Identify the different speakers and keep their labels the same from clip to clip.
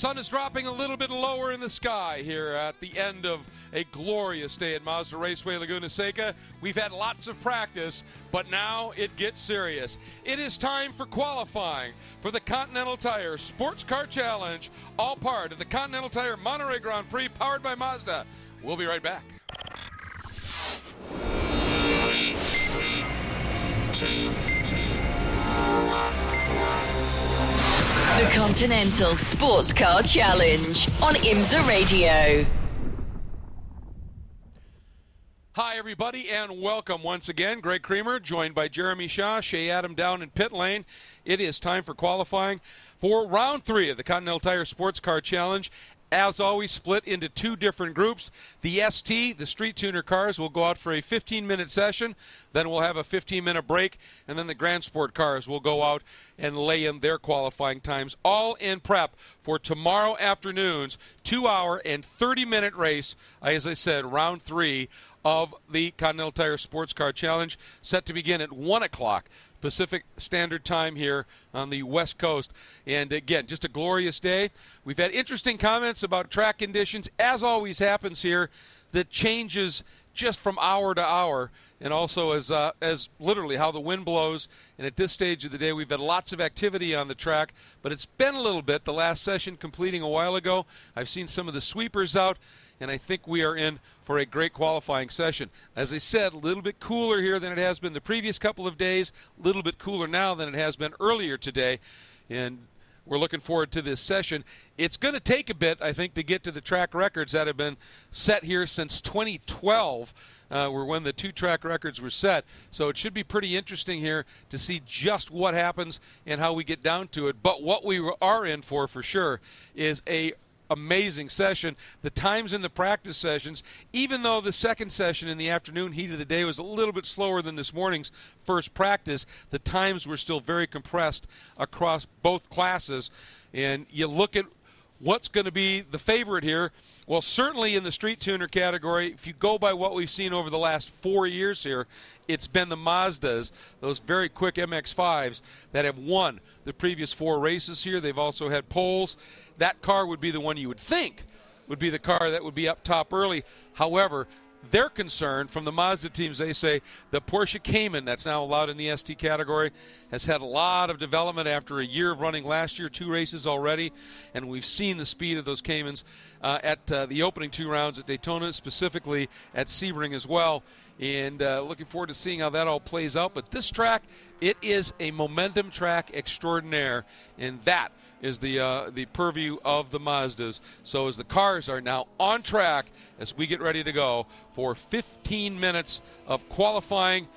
Speaker 1: Sun is dropping a little bit lower in the sky here at the end of a glorious day at Mazda Raceway Laguna Seca. We've had lots of practice, but now it gets serious. It is time for qualifying for the Continental Tire Sports Car Challenge, all part of the Continental Tire Monterey Grand Prix powered by Mazda. We'll be right back.
Speaker 2: The Continental Sports Car Challenge on IMSA Radio.
Speaker 1: Hi, everybody, and welcome once again. Greg Creamer, joined by Jeremy Shaw, Shea Adam down in pit lane. It is time for qualifying for round three of the Continental Tire Sports Car Challenge as always, split into two different groups. The ST, the street tuner cars, will go out for a 15 minute session. Then we'll have a 15 minute break. And then the Grand Sport cars will go out and lay in their qualifying times, all in prep for tomorrow afternoon's two hour and 30 minute race. As I said, round three of the Continental Tire Sports Car Challenge, set to begin at 1 o'clock. Pacific Standard Time here on the West Coast. And again, just a glorious day. We've had interesting comments about track conditions, as always happens here, that changes just from hour to hour, and also as uh, as literally how the wind blows. And at this stage of the day, we've had lots of activity on the track, but it's been a little bit. The last session completing a while ago, I've seen some of the sweepers out and I think we are in for a great qualifying session. As I said, a little bit cooler here than it has been the previous couple of days, a little bit cooler now than it has been earlier today, and we're looking forward to this session. It's going to take a bit, I think, to get to the track records that have been set here since 2012. Uh, were when the two track records were set. So it should be pretty interesting here to see just what happens and how we get down to it. But what we are in for, for sure, is a amazing session. The times in the practice sessions, even though the second session in the afternoon heat of the day was a little bit slower than this morning's first practice, the times were still very compressed across both classes. And you look at what's going to be the favorite here. Well, certainly in the street tuner category, if you go by what we've seen over the last four years here, it's been the Mazdas, those very quick MX5s, that have won the previous four races here. They've also had poles. That car would be the one you would think would be the car that would be up top early. However, they're concerned from the Mazda teams. They say the Porsche Cayman, that's now allowed in the ST category, has had a lot of development after a year of running last year, two races already, and we've seen the speed of those Caymans uh, at uh, the opening two rounds at Daytona, specifically at Sebring as well. And uh, looking forward to seeing how that all plays out. But this track, it is a momentum track extraordinaire, and that is the uh, the purview of the Mazdas. So as the cars are now on track as we get ready to go for 15 minutes of qualifying,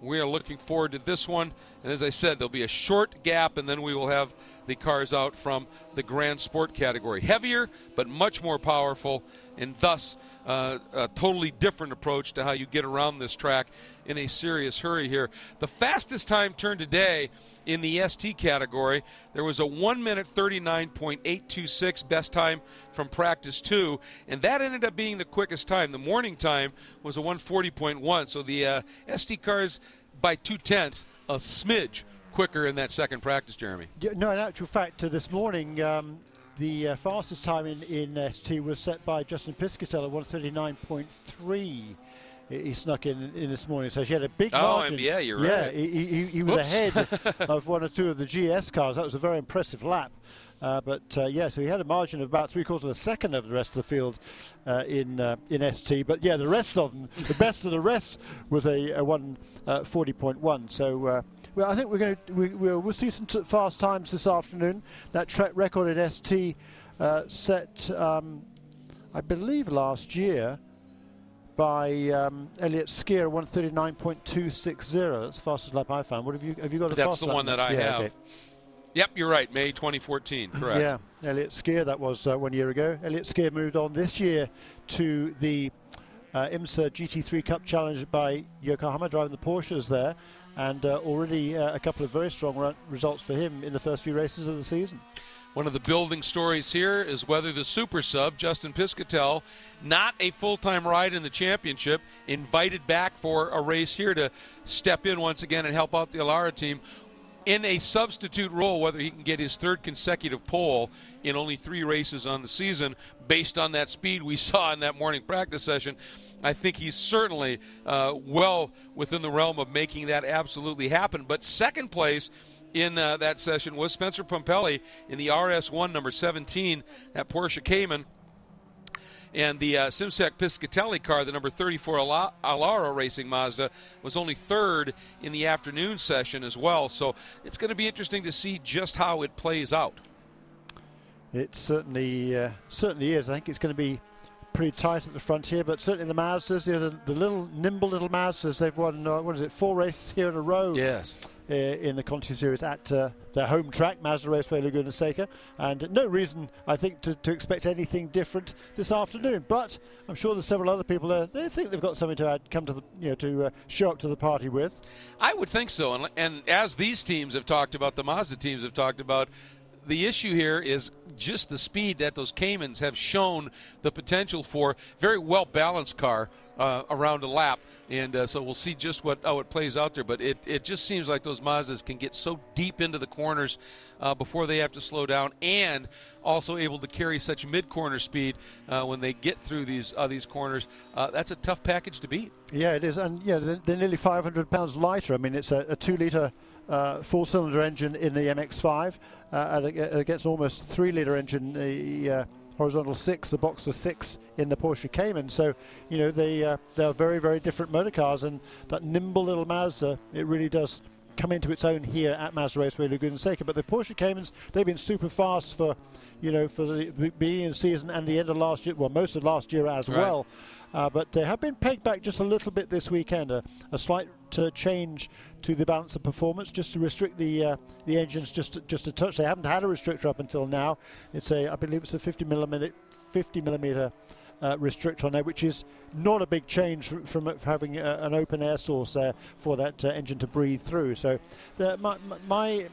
Speaker 1: we are looking forward to this one. And as I said, there'll be a short gap, and then we will have the cars out from the Grand Sport category. Heavier, but much more powerful, and thus uh, a totally different approach to how you get around this track in a serious hurry here. The fastest time turned today in the ST category, there was a 1 minute 39.826 best time from practice 2, and that ended up being the quickest time. The morning time was a 140.1, so the uh, ST cars by two tenths, a smidge quicker in that second practice, Jeremy.
Speaker 3: Yeah, no, in actual fact, uh, this morning um, the uh, fastest time in, in ST was set by Justin Piscatella, 139.3. He snuck in in this morning, so he had a big
Speaker 1: oh,
Speaker 3: margin.
Speaker 1: yeah, you're
Speaker 3: yeah,
Speaker 1: right.
Speaker 3: he, he, he was ahead of one or two of the GS cars. That was a very impressive lap. Uh, but uh, yeah, so he had a margin of about three quarters of a second over the rest of the field uh, in uh, in ST. But yeah, the rest of them, the best of the rest was a, a one uh, forty point one. So uh, well, I think we're going to we, we'll, we'll see some t- fast times this afternoon. That track record at ST uh, set, um, I believe, last year by um, Elliot Skeer, 139.260. That's the fastest lap I found. What have you have you got? A
Speaker 1: That's
Speaker 3: fast
Speaker 1: the
Speaker 3: lap?
Speaker 1: one that I
Speaker 3: yeah,
Speaker 1: have.
Speaker 3: Okay.
Speaker 1: Yep, you're right. May 2014, correct.
Speaker 3: Yeah, Elliot Skeer, that was uh, one year ago. Elliot Skeer moved on this year to the uh, IMSA GT3 Cup Challenge by Yokohama, driving the Porsches there, and uh, already uh, a couple of very strong run- results for him in the first few races of the season.
Speaker 1: One of the building stories here is whether the super sub, Justin Piscitell, not a full time ride in the championship, invited back for a race here to step in once again and help out the Alara team in a substitute role, whether he can get his third consecutive pole in only three races on the season based on that speed we saw in that morning practice session. I think he's certainly uh, well within the realm of making that absolutely happen. But second place in uh, that session was Spencer Pumpelly in the RS1 number 17, that Porsche Cayman. And the uh, Simsek Piscatelli car, the number 34 Alara Racing Mazda, was only third in the afternoon session as well. So it's going to be interesting to see just how it plays out.
Speaker 3: It certainly uh, certainly is. I think it's going to be pretty tight at the front here, but certainly the Mazdas, the, the, little nimble little Mazdas, they've won uh, what is it, four races here in a row.
Speaker 1: Yes.
Speaker 3: Uh, in the Conti Series at uh, their home track, Mazda Raceway Laguna Seca, and no reason I think to, to expect anything different this afternoon. But I'm sure there's several other people there. They think they've got something to add, come to the you know to uh, show up to the party with.
Speaker 1: I would think so, and, and as these teams have talked about, the Mazda teams have talked about the issue here is just the speed that those Caymans have shown the potential for. Very well balanced car uh, around a lap, and uh, so we'll see just what how it plays out there. But it, it just seems like those Mazdas can get so deep into the corners uh, before they have to slow down, and also able to carry such mid corner speed uh, when they get through these uh, these corners. Uh, that's a tough package to beat.
Speaker 3: Yeah, it is, and yeah, they're, they're nearly 500 pounds lighter. I mean, it's a, a two litre uh, four cylinder engine in the MX5 uh, against almost three litre engine, the uh, horizontal six, the Boxer six in the Porsche Cayman. So, you know, they, uh, they're very, very different motor cars, and that nimble little Mazda, it really does come into its own here at Mazda Raceway Laguna Seca. But the Porsche Caymans, they've been super fast for, you know, for the beginning of the season and the end of last year, well, most of last year as
Speaker 1: right.
Speaker 3: well. Uh, but they have been pegged back just a little bit this weekend. A, a slight uh, change to the balance of performance, just to restrict the uh, the engines just just a touch. They haven't had a restrictor up until now. It's a, I believe it's a 50 millimeter 50 millimeter uh, restrictor on there, which is not a big change from, from having a, an open air source there for that uh, engine to breathe through. So, the, my, my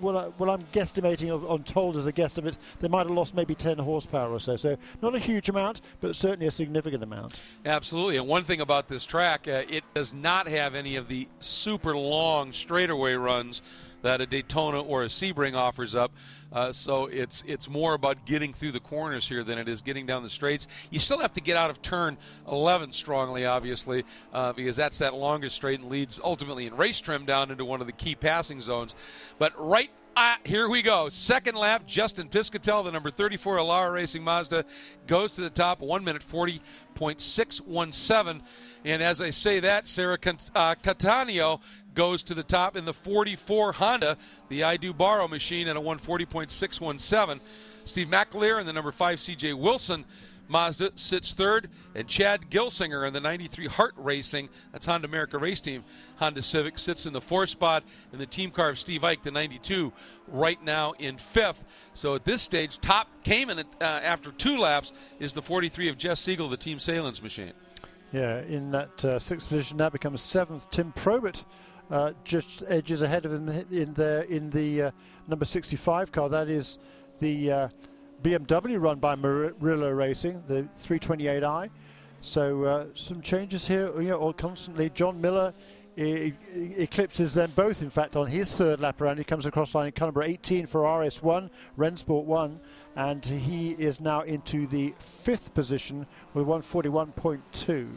Speaker 3: what, I, what I'm guesstimating on told as a guesstimate, they might have lost maybe 10 horsepower or so. So not a huge amount, but certainly a significant amount.
Speaker 1: Absolutely. And one thing about this track, uh, it does not have any of the super long straightaway runs that a Daytona or a Sebring offers up. Uh, so it's it's more about getting through the corners here than it is getting down the straights. You still have to get out of turn 11 strongly, obviously, uh, because that's that longest straight and leads ultimately in race trim down into one of the key passing zones. But right Ah, here we go. Second lap, Justin Piscitell, the number 34 Alara Racing Mazda, goes to the top, 1 minute 40.617. And as I say that, Sarah uh, Cattaneo goes to the top in the 44 Honda, the I Do Borrow machine at a 140.617. Steve McAleer and the number 5 CJ Wilson Mazda sits third, and Chad Gilsinger in the 93 Hart Racing, that's Honda America Race Team, Honda Civic, sits in the fourth spot, and the team car of Steve Eich, the 92, right now in fifth. So at this stage, top Cayman uh, after two laps is the 43 of Jess Siegel, the Team Salins machine.
Speaker 3: Yeah, in that uh, sixth position, that becomes seventh. Tim Probert uh, just edges ahead of him in there in the uh, number 65 car. That is the uh, BMW run by Murillo Racing, the 328i. So uh, some changes here, you know, all constantly. John Miller e- eclipses them both, in fact, on his third lap around. He comes across line in car number 18 for RS1, Rennsport 1, and he is now into the fifth position with 141.2.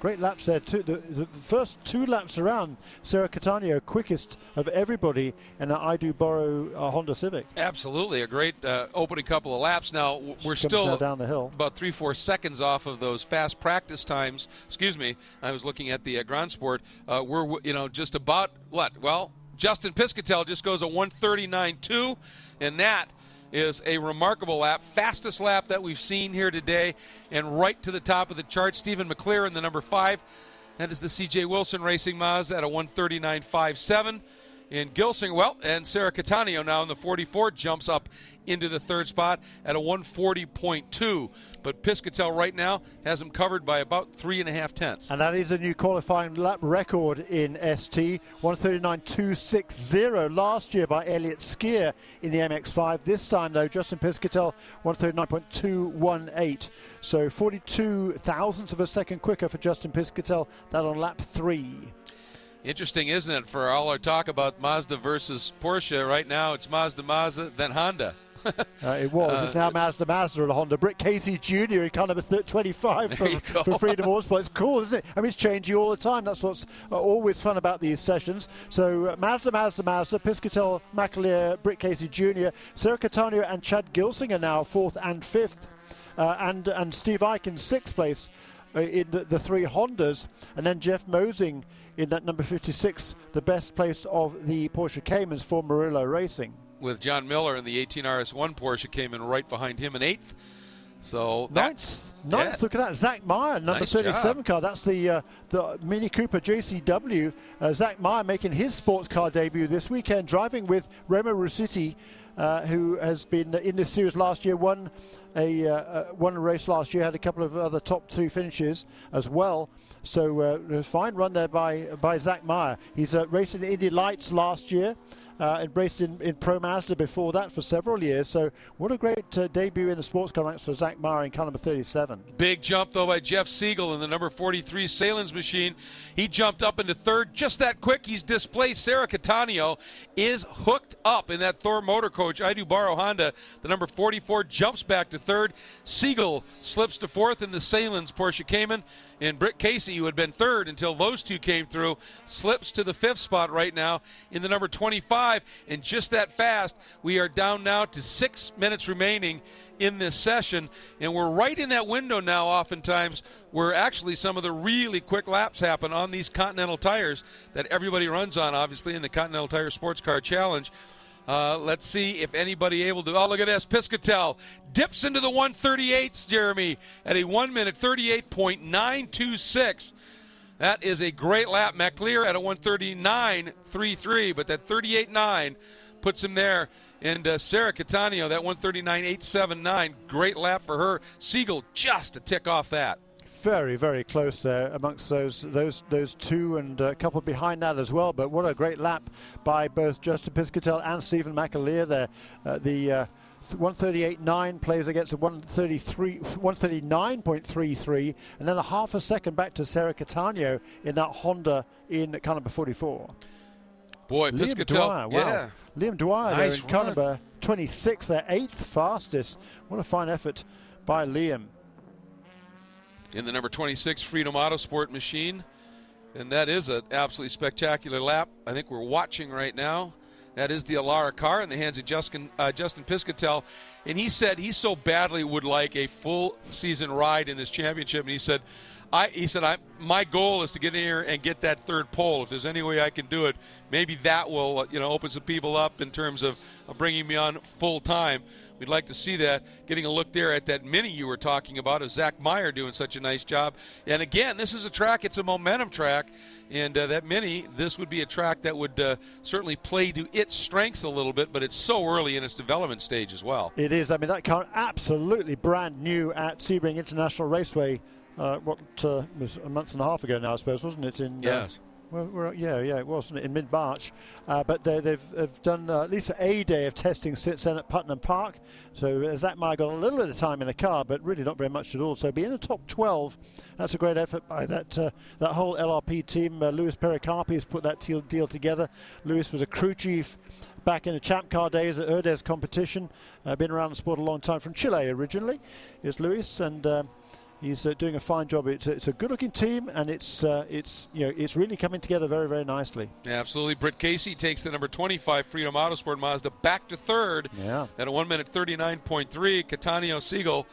Speaker 3: Great laps there too. The, the first two laps around, Sarah Cattaneo quickest of everybody and an I do borrow uh, Honda Civic.
Speaker 1: Absolutely, a great uh, opening couple of laps. Now we're still
Speaker 3: now down the hill.
Speaker 1: about three four seconds off of those fast practice times. Excuse me, I was looking at the uh, Grand Sport. Uh, we're you know just about what? Well, Justin Piscitell just goes a 139.2, and that is a remarkable lap, fastest lap that we've seen here today, and right to the top of the chart. Stephen McAleer, the number five. That is the CJ Wilson Racing Mazda at a 139.57 in Gilsing. Well, and Sarah Cattaneo now in the 44 jumps up into the third spot at a 140.2. But Piscitell right now has him covered by about three and a half tenths.
Speaker 3: And that is a new qualifying lap record in ST, 139.260 last year by Elliot Skeer in the MX5. This time, though, Justin Piscitell, 139.218. So 42 thousandths of a second quicker for Justin Piscitell, that on lap three.
Speaker 1: Interesting, isn't it? For all our talk about Mazda versus Porsche, right now it's Mazda Mazda, then Honda.
Speaker 3: Uh, it was. it's now Mazda Mazda and Honda. Britt Casey Jr. in kind of a th- 25
Speaker 1: There
Speaker 3: from, from Freedom Autosport. It's cool, isn't it? I mean, it's changing all the time. That's what's uh, always fun about these sessions. So uh, Mazda, Mazda, Mazda, Piscitell, McAleer, Britt Casey Jr., Sarah Cattaneo and Chad Gilsing are now fourth and fifth. Uh, and, and Steve Eich in sixth place uh, in the, the three Hondas. And then Jeff Mosing in that number 56, the best place of the Porsche Caymans for Murillo Racing.
Speaker 1: With John Miller in the 18 RS1 Porsche came in right behind him in eighth. So
Speaker 3: Ninth,
Speaker 1: that's
Speaker 3: ninth.
Speaker 1: yeah.
Speaker 3: Look at that, Zach Meyer, number
Speaker 1: Nice
Speaker 3: thirty-seven
Speaker 1: job.
Speaker 3: car. That's the uh, the Mini Cooper JCW. Uh, Zach Meyer making his sports car debut this weekend, driving with Remo Ruscitti, uh, who has been in this series last year. Won a uh, uh, won a race last year. Had a couple of other top three finishes as well. So uh, fine run there by by Zach Meyer. He's uh, in the Indy Lights last year. Uh, and raced in, in Pro Mazda before that for several years. So, what a great uh, debut in the sports car ranks for Zach Meyer in car number 37.
Speaker 1: Big jump, though, by Jeff Siegel in the number 43 Salins machine. He jumped up into third just that quick. He's displaced. Sarah Cattaneo is hooked up in that Thor Motor Coach. I do borrow Honda. The number 44 jumps back to third. Siegel slips to fourth in the Salins Porsche Cayman. And Britt Casey, who had been third until those two came through, slips to the fifth spot right now in the number 25. And just that fast, we are down now to six minutes remaining in this session. And we're right in that window now, oftentimes, where actually some of the really quick laps happen on these Continental tires that everybody runs on, obviously, in the Continental Tire Sports Car Challenge. Uh, let's see if anybody able to. Oh, look at this. Piscitell dips into the 138s, Jeremy, at a 1 minute 38.926. That is a great lap. McAleer at a 139.33, but that 38.9 puts him there. And uh, Sarah Cattaneo, that 139.879, great lap for her. Siegel just to tick off that.
Speaker 3: Very, very close there amongst those those those two and a couple behind that as well. But what a great lap by both Justin Piscitell and Stephen McAleer there. Uh, the uh, 138.9 plays against a 133 139.33 and then a half a second back to Sarah Cattaneo in that Honda in car number 44.
Speaker 1: Boy,
Speaker 3: Liam
Speaker 1: Piscatel.
Speaker 3: Dwyer, wow.
Speaker 1: Yeah.
Speaker 3: Liam Dwyer
Speaker 1: Nice
Speaker 3: there in number 26, their eighth fastest. What a fine effort by Liam.
Speaker 1: In the number 26 Freedom Autosport machine. And that is an absolutely spectacular lap. I think we're watching right now. That is the Alara car in the hands of Justin, uh, Justin Piscitell. And he said he so badly would like a full season ride in this championship. And he said, I, he said, I, my goal is to get in here and get that third pole. If there's any way I can do it, maybe that will, uh, you know, open some people up in terms of, of bringing me on full time. We'd like to see that. Getting a look there at that mini you were talking about of Zach Meyer doing such a nice job. And again, this is a track, it's a momentum track. And uh, that mini, this would be a track that would uh, certainly play to its strengths a little bit, but it's so early in its development stage as well.
Speaker 3: It is. I mean, that car absolutely brand new at Sebring International Raceway. Uh, what uh, was a month and a half ago now, I suppose, wasn't it? In uh,
Speaker 1: Yes.
Speaker 3: well, we're, yeah, yeah, it wasn't it in mid March, uh, but they, they've, they've done uh, at least a day of testing since then at Putnam Park. So uh, Zach Meyer got a little bit of time in the car, but really not very much at all. So be in the top 12. That's a great effort by that uh, that whole LRP team. Uh, Louis Perocarpi has put that deal, deal together. Louis was a crew chief back in the Champ Car days at Herdez competition. Uh, been around the sport a long time from Chile originally, is Luis, and uh, he's uh, doing a fine job. It's, it's a good-looking team, and it's uh, it's you know it's really coming together very very nicely.
Speaker 1: Absolutely. Britt Casey takes the number 25 Freedom Autosport Mazda back to third
Speaker 3: Yeah.
Speaker 1: at a 1 minute 39.3. Cattaneo Siegel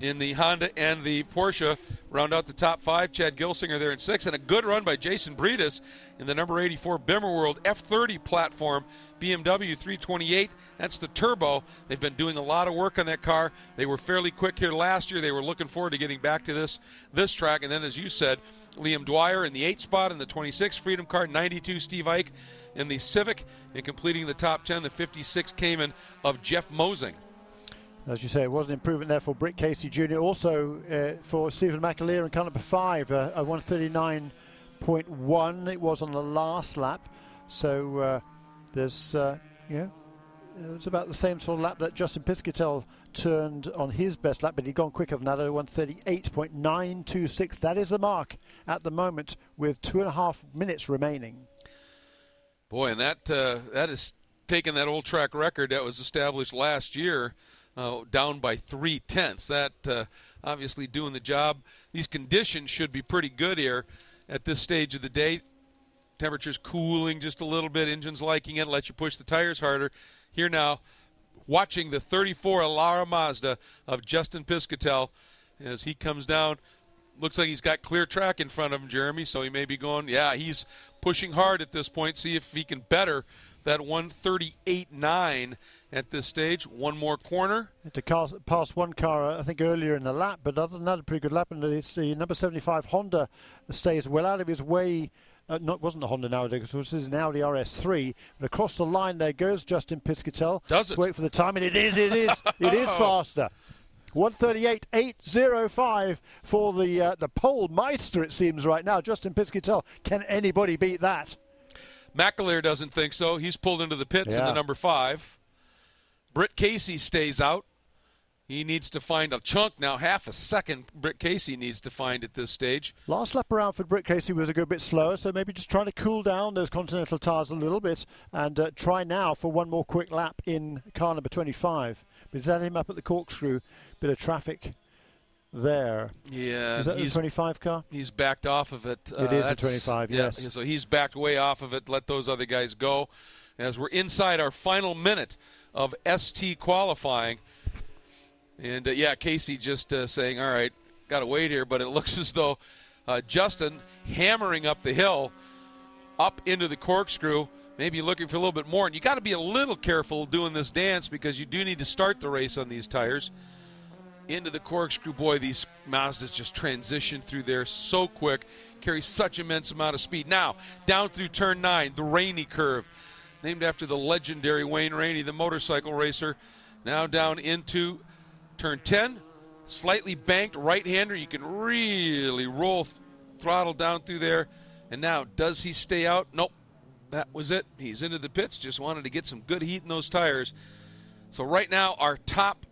Speaker 1: in the Honda and the Porsche round out the top five. Chad Gilsinger there in six, and a good run by Jason Breedis in the number 84 Bimmer World F30 platform BMW 328. That's the turbo. They've been doing a lot of work on that car. They were fairly quick here last year. They were looking forward to getting back to this this track. And then, as you said, Liam Dwyer in the eight spot in the 26 Freedom Car, 92 Steve Eich in the Civic, and completing the top 10, the 56 Cayman of Jeff Mosing.
Speaker 3: As you say, it was an improvement there for Britt Casey Jr. Also uh, for Stephen McAleer in car number five, uh, a 139.1. It was on the last lap. So uh, there's, uh, yeah, it was about the same sort of lap that Justin Piscitell turned on his best lap, but he'd gone quicker than that, a 138.926. That is the mark at the moment with two and a half minutes remaining.
Speaker 1: Boy, and that uh, that has taken that old track record that was established last year uh, down by three tenths. That uh, obviously doing the job. These conditions should be pretty good here at this stage of the day. Temperatures cooling just a little bit. Engines liking it. Let you push the tires harder. Here now, watching the 34 Alara Mazda of Justin Piscitell as he comes down. Looks like he's got clear track in front of him, Jeremy. So he may be going. Yeah, he's pushing hard at this point. See if he can better that 138.9 at this stage. One more corner.
Speaker 3: to cast, pass one car, I think, earlier in the lap, but other than that, a pretty good lap. And it's the number 75 Honda stays well out of his way. Uh, not wasn't a Honda nowadays, this is an Audi RS3. But across the line there goes Justin Piscitell.
Speaker 1: Does it?
Speaker 3: Wait for the time, and it is, it is, it is faster. 138.805 for the uh, the pole meister, it seems, right now. Justin Piscitell. Can anybody beat that?
Speaker 1: McAleer doesn't think so. He's pulled into the pits in the number five. Britt Casey stays out. He needs to find a chunk now. Half a second, Britt Casey needs to find at this stage.
Speaker 3: Last lap around for Britt Casey was a good bit slower, so maybe just trying to cool down those Continental tyres a little bit and uh, try now for one more quick lap in car number 25. But is that him up at the corkscrew? Bit of traffic there.
Speaker 1: Yeah,
Speaker 3: is that the
Speaker 1: he's
Speaker 3: 25 car?
Speaker 1: he's backed off of it. Uh,
Speaker 3: It is the
Speaker 1: that's-
Speaker 3: 25,
Speaker 1: yeah,
Speaker 3: yes.
Speaker 1: So he's backed way off of it. Let those other guys go. As we're inside our final minute of ST qualifying, and uh, yeah, Casey just uh, saying, "All right, got to wait here," but it looks as though uh, Justin hammering up the hill, up into the corkscrew. Maybe looking for a little bit more, and you got to be a little careful doing this dance because you do need to start the race on these tires into the corkscrew. Boy, these Mazdas just transition through there so quick, carry such immense amount of speed. Now, down through turn nine, the Rainey curve, named after the legendary Wayne Rainey, the motorcycle racer. Now down into turn 10, slightly banked right hander. You can really roll th- throttle down through there. And now, does he stay out? Nope. That was it. He's into the pits. Just wanted to get some good heat in those tires. So right now, our top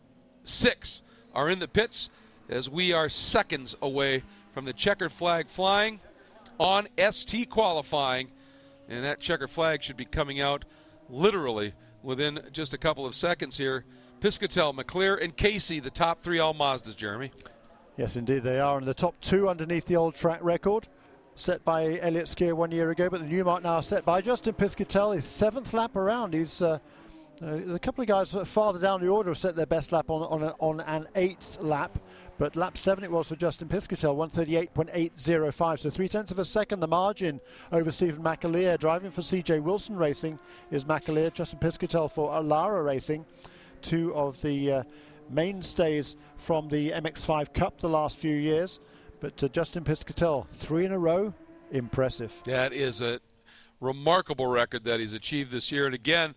Speaker 1: six are in the pits as we are seconds away from the checkered flag flying on ST qualifying. And that checkered flag should be coming out literally within just a couple of seconds here. Piscitell, McAleer, and Casey, the top three all Mazdas, Jeremy.
Speaker 3: Yes, indeed they are. And the top two underneath the old track record, set by Elliott Skeer one year ago, but the new mark now set by Justin Piscitell. His seventh lap around. He's uh, uh, a couple of guys farther down the order have set their best lap on on, a, on an eighth lap. But lap seven it was for Justin Piscitell, 138.805. So three tenths of a second the margin over Stephen McAleer. Driving for CJ Wilson Racing is McAleer, Justin Piscitell for Alara Racing. Two of the uh, mainstays from the MX5 Cup the last few years. But uh, Justin Piscitell, three in a row, impressive.
Speaker 1: That is a remarkable record that he's achieved this year. And again,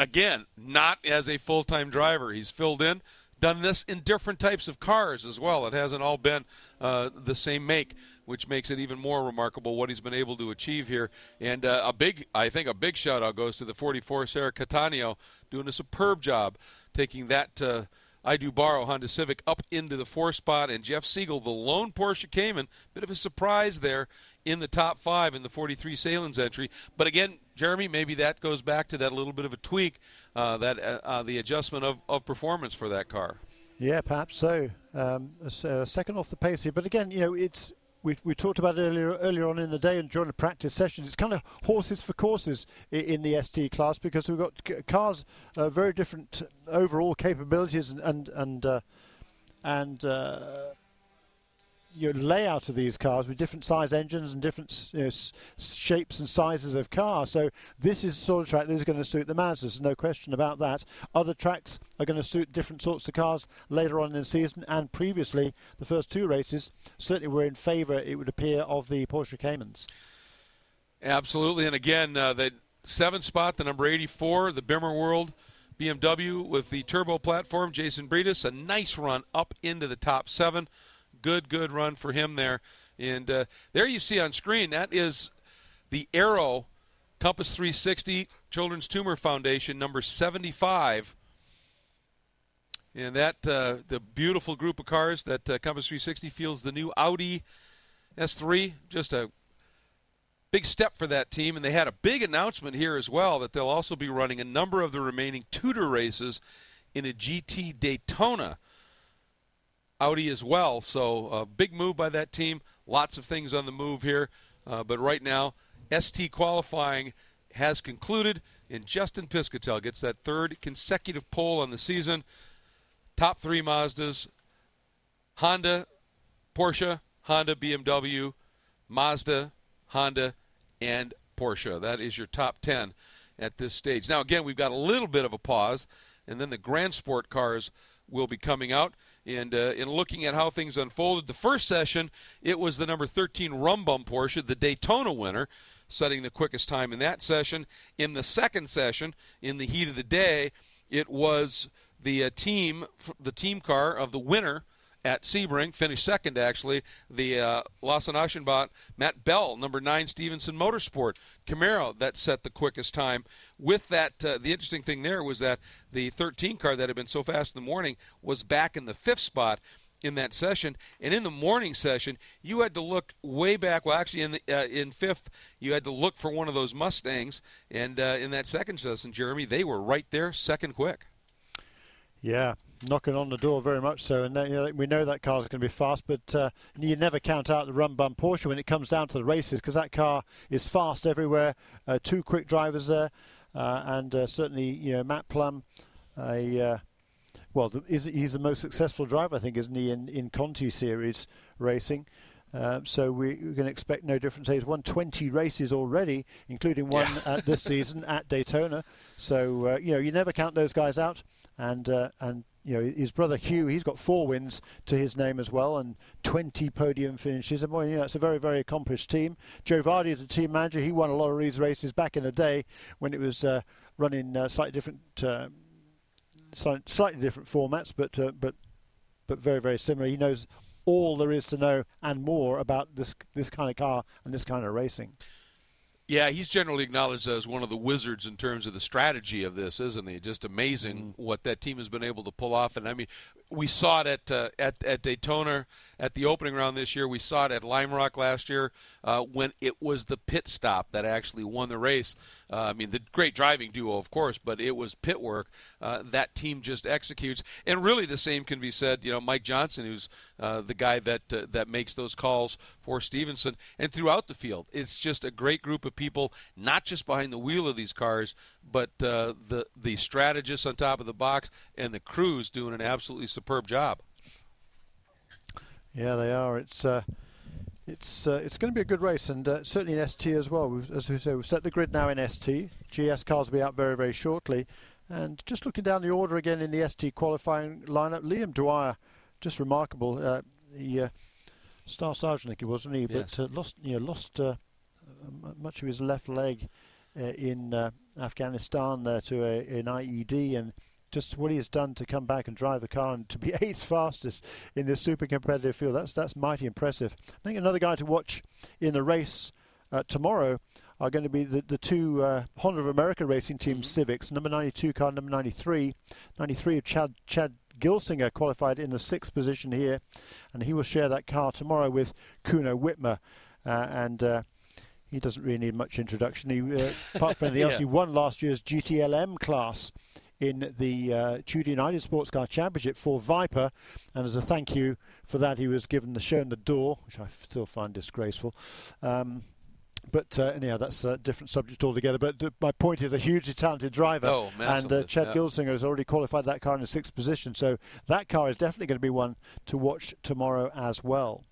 Speaker 1: again, not as a full time driver. He's filled in, done this in different types of cars as well. It hasn't all been uh, the same make, which makes it even more remarkable what he's been able to achieve here. And uh, a big, I think, a big shout out goes to the 44 Sarah Cattaneo doing a superb job taking that. Uh, I do borrow Honda Civic up into the four spot, and Jeff Siegel, the lone Porsche Cayman, bit of a surprise there in the top five in the 43 Salins entry. But again, Jeremy, maybe that goes back to that little bit of a tweak, uh, that uh, uh, the adjustment of, of performance for that car.
Speaker 3: Yeah, perhaps so. Um, second off the pace here, but again, you know, it's we, we talked about earlier earlier on in the day and during the practice sessions. It's kind of horses for courses in, in the ST class because we've got cars uh, very different overall capabilities and and and, uh, and uh, your layout of these cars with different size engines and different you know, shapes and sizes of car. So this is the sort of track that is going to suit the Mazdas, no question about that. Other tracks are going to suit different sorts of cars later on in the season, and previously the first two races certainly were in favour, it would appear, of the Porsche Caymans.
Speaker 1: Absolutely, and again, uh, the seventh spot, the number 84, the Bimmer World. BMW with the turbo platform, Jason Breedis, a nice run up into the top seven good, good run for him there. And uh, there you see on screen that is the Arrow Compass 360 Children's Tumor Foundation number 75. And that uh, the beautiful group of cars that uh, Compass 360 feels the new Audi S3, just a big step for that team. And they had a big announcement here as well that they'll also be running a number of the remaining Tudor races in a GT Daytona Audi as well. So a uh, big move by that team. Lots of things on the move here. Uh, but right now, ST qualifying has concluded, and Justin Piscitell gets that third consecutive pole on the season. Top three Mazdas, Honda, Porsche, Honda, BMW, Mazda, Honda, and Porsche. That is your top 10 at this stage. Now, again, we've got a little bit of a pause, and then the Grand Sport cars will be coming out. And uh, in looking at how things unfolded, the first session, it was the number 13 Rum Bum Porsche, the Daytona winner, setting the quickest time in that session. In the second session, in the heat of the day, it was the uh, team, the team car of the winner, at Sebring, finished second actually. The uh, Lawson Aschenbach, Matt Bell, number nine, Stevenson Motorsport, Camaro that set the quickest time. With that, uh, the interesting thing there was that the 13 car that had been so fast in the morning was back in the fifth spot in that session. And in the morning session, you had to look way back. Well, actually, in the uh, in fifth, you had to look for one of those Mustangs. And uh, in that second session, Jeremy, they were right there, second quick.
Speaker 3: Yeah, knocking on the door very much so. And you know, we know that car's going to be fast, but uh, you never count out the Rum Bum Porsche when it comes down to the races because that car is fast everywhere. Uh, two quick drivers there, uh, and uh, certainly you know Matt Plumb, a uh, well, the, is, he's the most successful driver, I think, isn't he, in, in Conti Series racing. Uh, so we, we can expect no difference. He's won 20 races already, including one yeah. at this season at Daytona. So uh, you know you never count those guys out. And uh, and you know his brother Hugh, he's got four wins to his name as well, and 20 podium finishes. And well, you know, it's a very very accomplished team. Joe Varde is the team manager. He won a lot of these races back in the day when it was uh, running uh, slightly different, uh, slightly different formats, but uh, but but very very similar. He knows all there is to know and more about this this kind of car and this kind of racing.
Speaker 1: Yeah, he's generally acknowledged as one of the wizards in terms of the strategy of this, isn't he? Just amazing mm-hmm. what that team has been able to pull off. And I mean, we saw it at uh, at at Daytona at the opening round this year. We saw it at Lime Rock last year uh, when it was the pit stop that actually won the race. Uh, I mean, the great driving duo, of course, but it was pit work. Uh, that team just executes, and really the same can be said. You know, Mike Johnson, who's uh, the guy that uh, that makes those calls for Stevenson, and throughout the field, it's just a great group of people, not just behind the wheel of these cars, but the the strategists on top of the box and the crews doing an absolutely superb job.
Speaker 3: Yeah, they are. It's uh, it's uh, it's going to be a good race, and uh, certainly in ST as well. We've, as we say, we've set the grid now in ST. GS cars will be out very very shortly, and just looking down the order again in the ST qualifying lineup, Liam Dwyer, just remarkable. Uh, the uh, Star Sergeant, I think he was, wasn't he? Yes. But uh, lost, you know, lost much of his left leg in Afghanistan to a, an IED, and just what he has done to come back and drive the car and to be eighth fastest in this super competitive field. That's that's mighty impressive. I think another guy to watch in the race uh, tomorrow are going to be the, the two uh, Honda of America racing team mm-hmm. Civics, number 92 car, number 93. 93 of Chad, Chad Gilsinger qualified in the sixth position here, and he will share that car tomorrow with Kuno Wittmer. Uh, and uh, he doesn't really need much introduction. He, uh, apart from anything yeah. else, he won last year's GTLM class in the uh, Tudor United Sports Car Championship for Viper. And as a thank you for that, he was given the show in the door, which I still find disgraceful. Um, but uh, anyhow, that's a different subject altogether. But uh, my point is a hugely talented driver.
Speaker 1: Oh,
Speaker 3: and uh, Chad
Speaker 1: yeah.
Speaker 3: Gilsinger has already qualified that car in the sixth position. So that car is definitely going to be one to watch tomorrow as well.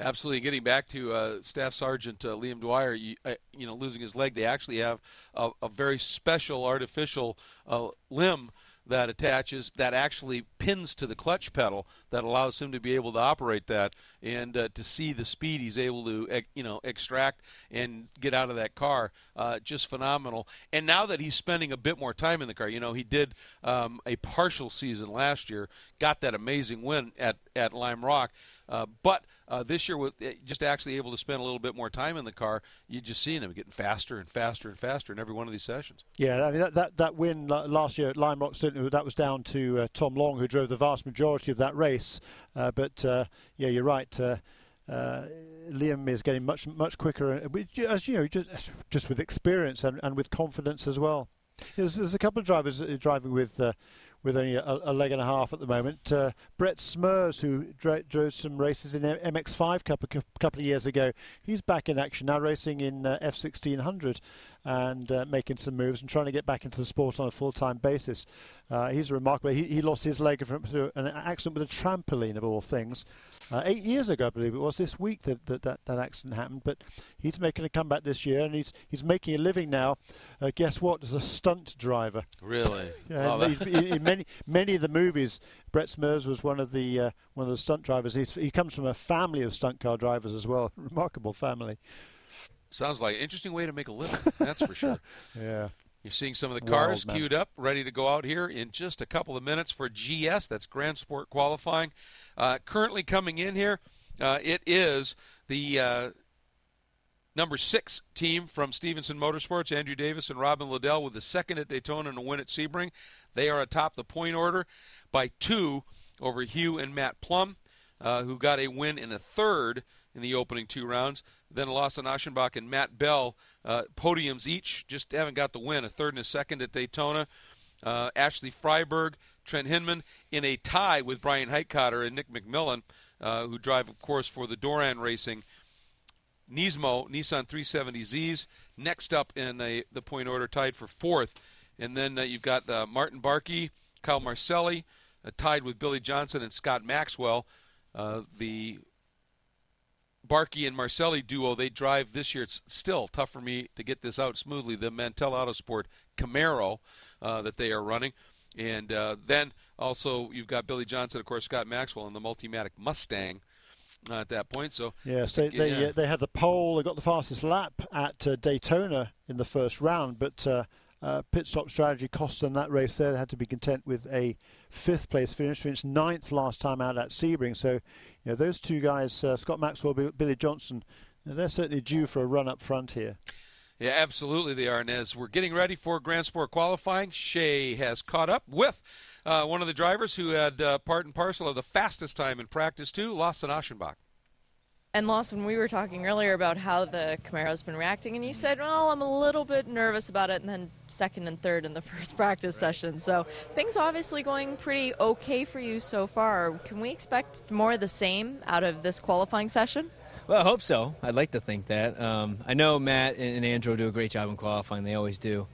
Speaker 1: Absolutely. Getting back to uh, Staff Sergeant uh, Liam Dwyer, you, uh, you, know, losing his leg, they actually have a, a very special artificial uh, limb that attaches that actually pins to the clutch pedal that allows him to be able to operate that and uh, to see the speed he's able to you know extract and get out of that car uh, just phenomenal and now that he's spending a bit more time in the car you know he did um, a partial season last year got that amazing win at at Lime Rock uh, but uh, this year, with eh, just actually able to spend a little bit more time in the car, you just seeing him getting faster and faster and faster in every one of these sessions.
Speaker 3: Yeah, I mean that that, that win last year at Lime Rock certainly that was down to uh, Tom Long, who drove the vast majority of that race. Uh, but uh, yeah, you're right. Uh, uh, Liam is getting much much quicker, as you know, just just with experience and, and with confidence as well. There's, there's a couple of drivers driving with with only a, a, leg and a half at the moment. Uh, Brett Smrz, who dro- drove some races in MX5 Cup a couple of years ago, he's back in action now, racing in uh, F1600 and uh, making some moves and trying to get back into the sport on a full-time basis. Uh, he's remarkable. He, he, lost his leg from an accident with a trampoline, of all things, uh, eight years ago, I believe it was. This week that, that that, that accident happened, but he's making a comeback this year, and he's he's making a living now. Uh, guess what? As a stunt driver.
Speaker 1: Really?
Speaker 3: yeah, oh, in, in many many of the movies, Brett Smrz was one of the uh, one of the stunt drivers. He's, he comes from a family of stunt car drivers as well. Remarkable family.
Speaker 1: Sounds like an interesting way to make a living. That's for sure.
Speaker 3: yeah.
Speaker 1: You're seeing some of the cars Wild, queued up, ready to go out here in just a couple of minutes for GS. That's Grand Sport qualifying. Uh, currently coming in here, uh, it is the uh, number six team from Stevenson Motorsports, Andrew Davis and Robin Liddell, with the second at Daytona and a win at Sebring. They are atop the point order by two over Hugh and Matt Plumb, uh, who got a win in a third in the opening two rounds. Then Lawson Aschenbach and Matt Bell, uh, podiums each, just haven't got the win. A third and a second at Daytona. Uh, Ashley Freiberg, Trent Hinman in a tie with Brian Heitkotter and Nick McMillan, uh, who drive, of course, for the Doran Racing. Nismo, Nissan 370Zs, next up in a, the point order, tied for fourth. And then uh, you've got uh, Martin Barkey, Kyle Marcelli, uh, tied with Billy Johnson and Scott Maxwell. the Barkey and Marcelli duo, they drive this year. It's still tough for me to get this out smoothly. The Mantel Autosport Camaro uh, that they are running. And uh, then also you've got Billy Johnson, of course, Scott Maxwell, and the Multimatic Mustang. Uh, at that point, so
Speaker 3: yes, they they, yeah. Uh, they had the pole. They got the fastest lap at uh, Daytona in the first round, but uh, uh, pit stop strategy cost them that race there. They had to be content with a fifth place finish, finished ninth last time out at Sebring. So, you know, those two guys, uh, Scott Maxwell, Billy Johnson, they're certainly due for a run up front here.
Speaker 1: Yeah, absolutely they are. And as we're getting ready for Grand Sport qualifying, Shea has caught up with uh, one of the drivers who had uh, part and parcel of the fastest time in practice too, Lawson Aschenbach.
Speaker 4: And Lawson, we were talking earlier about how the Camaro's been reacting, and you said, "Well, I'm a little bit nervous about it." And then second and third in the first practice session, so things obviously going pretty okay for you so far. Can we expect more of the same out of this qualifying session?
Speaker 5: Well, I hope so. I'd like to think that. Um, I know Matt and Andrew do a great job in qualifying; they always do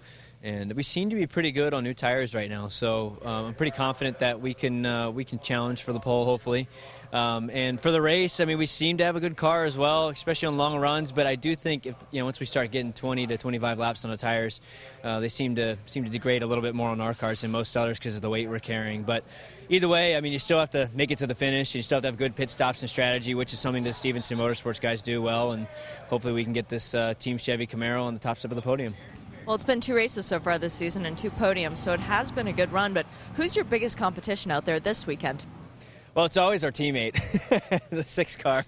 Speaker 5: and we seem to be pretty good on new tires right now. So um, I'm pretty confident that we can uh, we can challenge for the pole, hopefully. Um, and for the race, I mean, we seem to have a good car as well, especially on long runs. But I do think if you know once we start getting 20 to 25 laps on the tires, uh, they seem to seem to degrade a little bit more on our cars than most others because of the weight we're carrying. But either way, I mean, you still have to make it to the finish. And you still have to have good pit stops and strategy, which is something that Stevenson Motorsports guys do well. And hopefully, we can get this uh, Team Chevy Camaro on the top step of the podium.
Speaker 4: Well, it's been two races so far this season and two podiums, so it has been a good run. But who's your biggest competition out there this weekend?
Speaker 5: Well, it's always our teammate, the six car.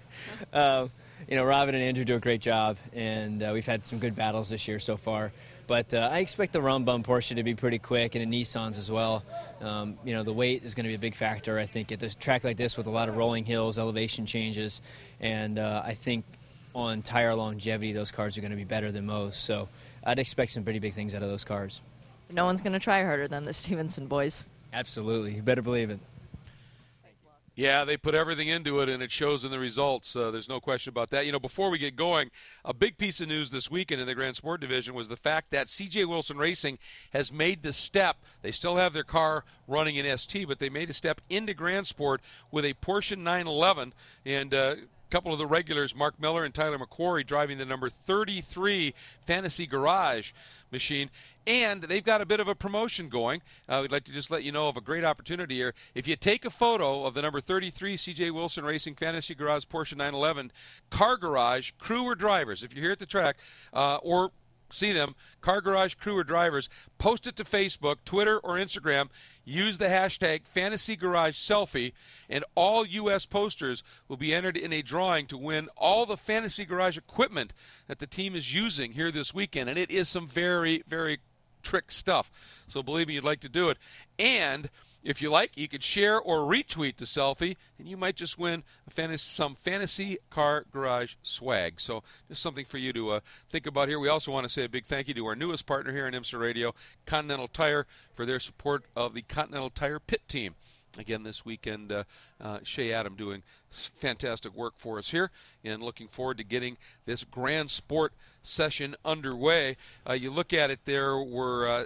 Speaker 5: Um, you know, Robin and Andrew do a great job, and uh, we've had some good battles this year so far. But uh, I expect the Rum Bum Porsche to be pretty quick, and the Nissans as well. Um, you know, the weight is going to be a big factor, I think, at a track like this with a lot of rolling hills, elevation changes, and uh, I think on tire longevity, those cars are going to be better than most. So I'd expect some pretty big things out of those cars.
Speaker 4: no one's going to try harder than the Stevenson boys.
Speaker 5: Absolutely, you better believe it.
Speaker 1: Yeah, they put everything into it, and it shows in the results. Uh, there's no question about that. You know, before we get going, a big piece of news this weekend in the Grand Sport Division was the fact that CJ Wilson Racing has made the step. They still have their car running in ST, but they made a step into Grand Sport with a Porsche 911, and uh, couple of the regulars, Mark Miller and Tyler McQuarrie, driving the number 33 Fantasy Garage machine. And they've got a bit of a promotion going. Uh, we'd like to just let you know of a great opportunity here. If you take a photo of the number 33 CJ Wilson Racing Fantasy Garage Porsche 911 car garage, crew or drivers, if you're here at the track, uh, or see them, Car Garage crew or drivers, post it to Facebook, Twitter, or Instagram. Use the hashtag Fantasy Garage Selfie, and all U.S. posters will be entered in a drawing to win all the Fantasy Garage equipment that the team is using here this weekend. And it is some very, very trick stuff. So believe me, you'd like to do it. And if you like, you could share or retweet the selfie, and you might just win fantasy, some fantasy car garage swag. So just something for you to uh, think about here. We also want to say a big thank you to our newest partner here in IMSA Radio, Continental Tire, for their support of the Continental Tire pit team. Again, this weekend, uh, uh, Shea Adam doing fantastic work for us here, and looking forward to getting this Grand Sport session underway. Uh, you look at it, there were uh,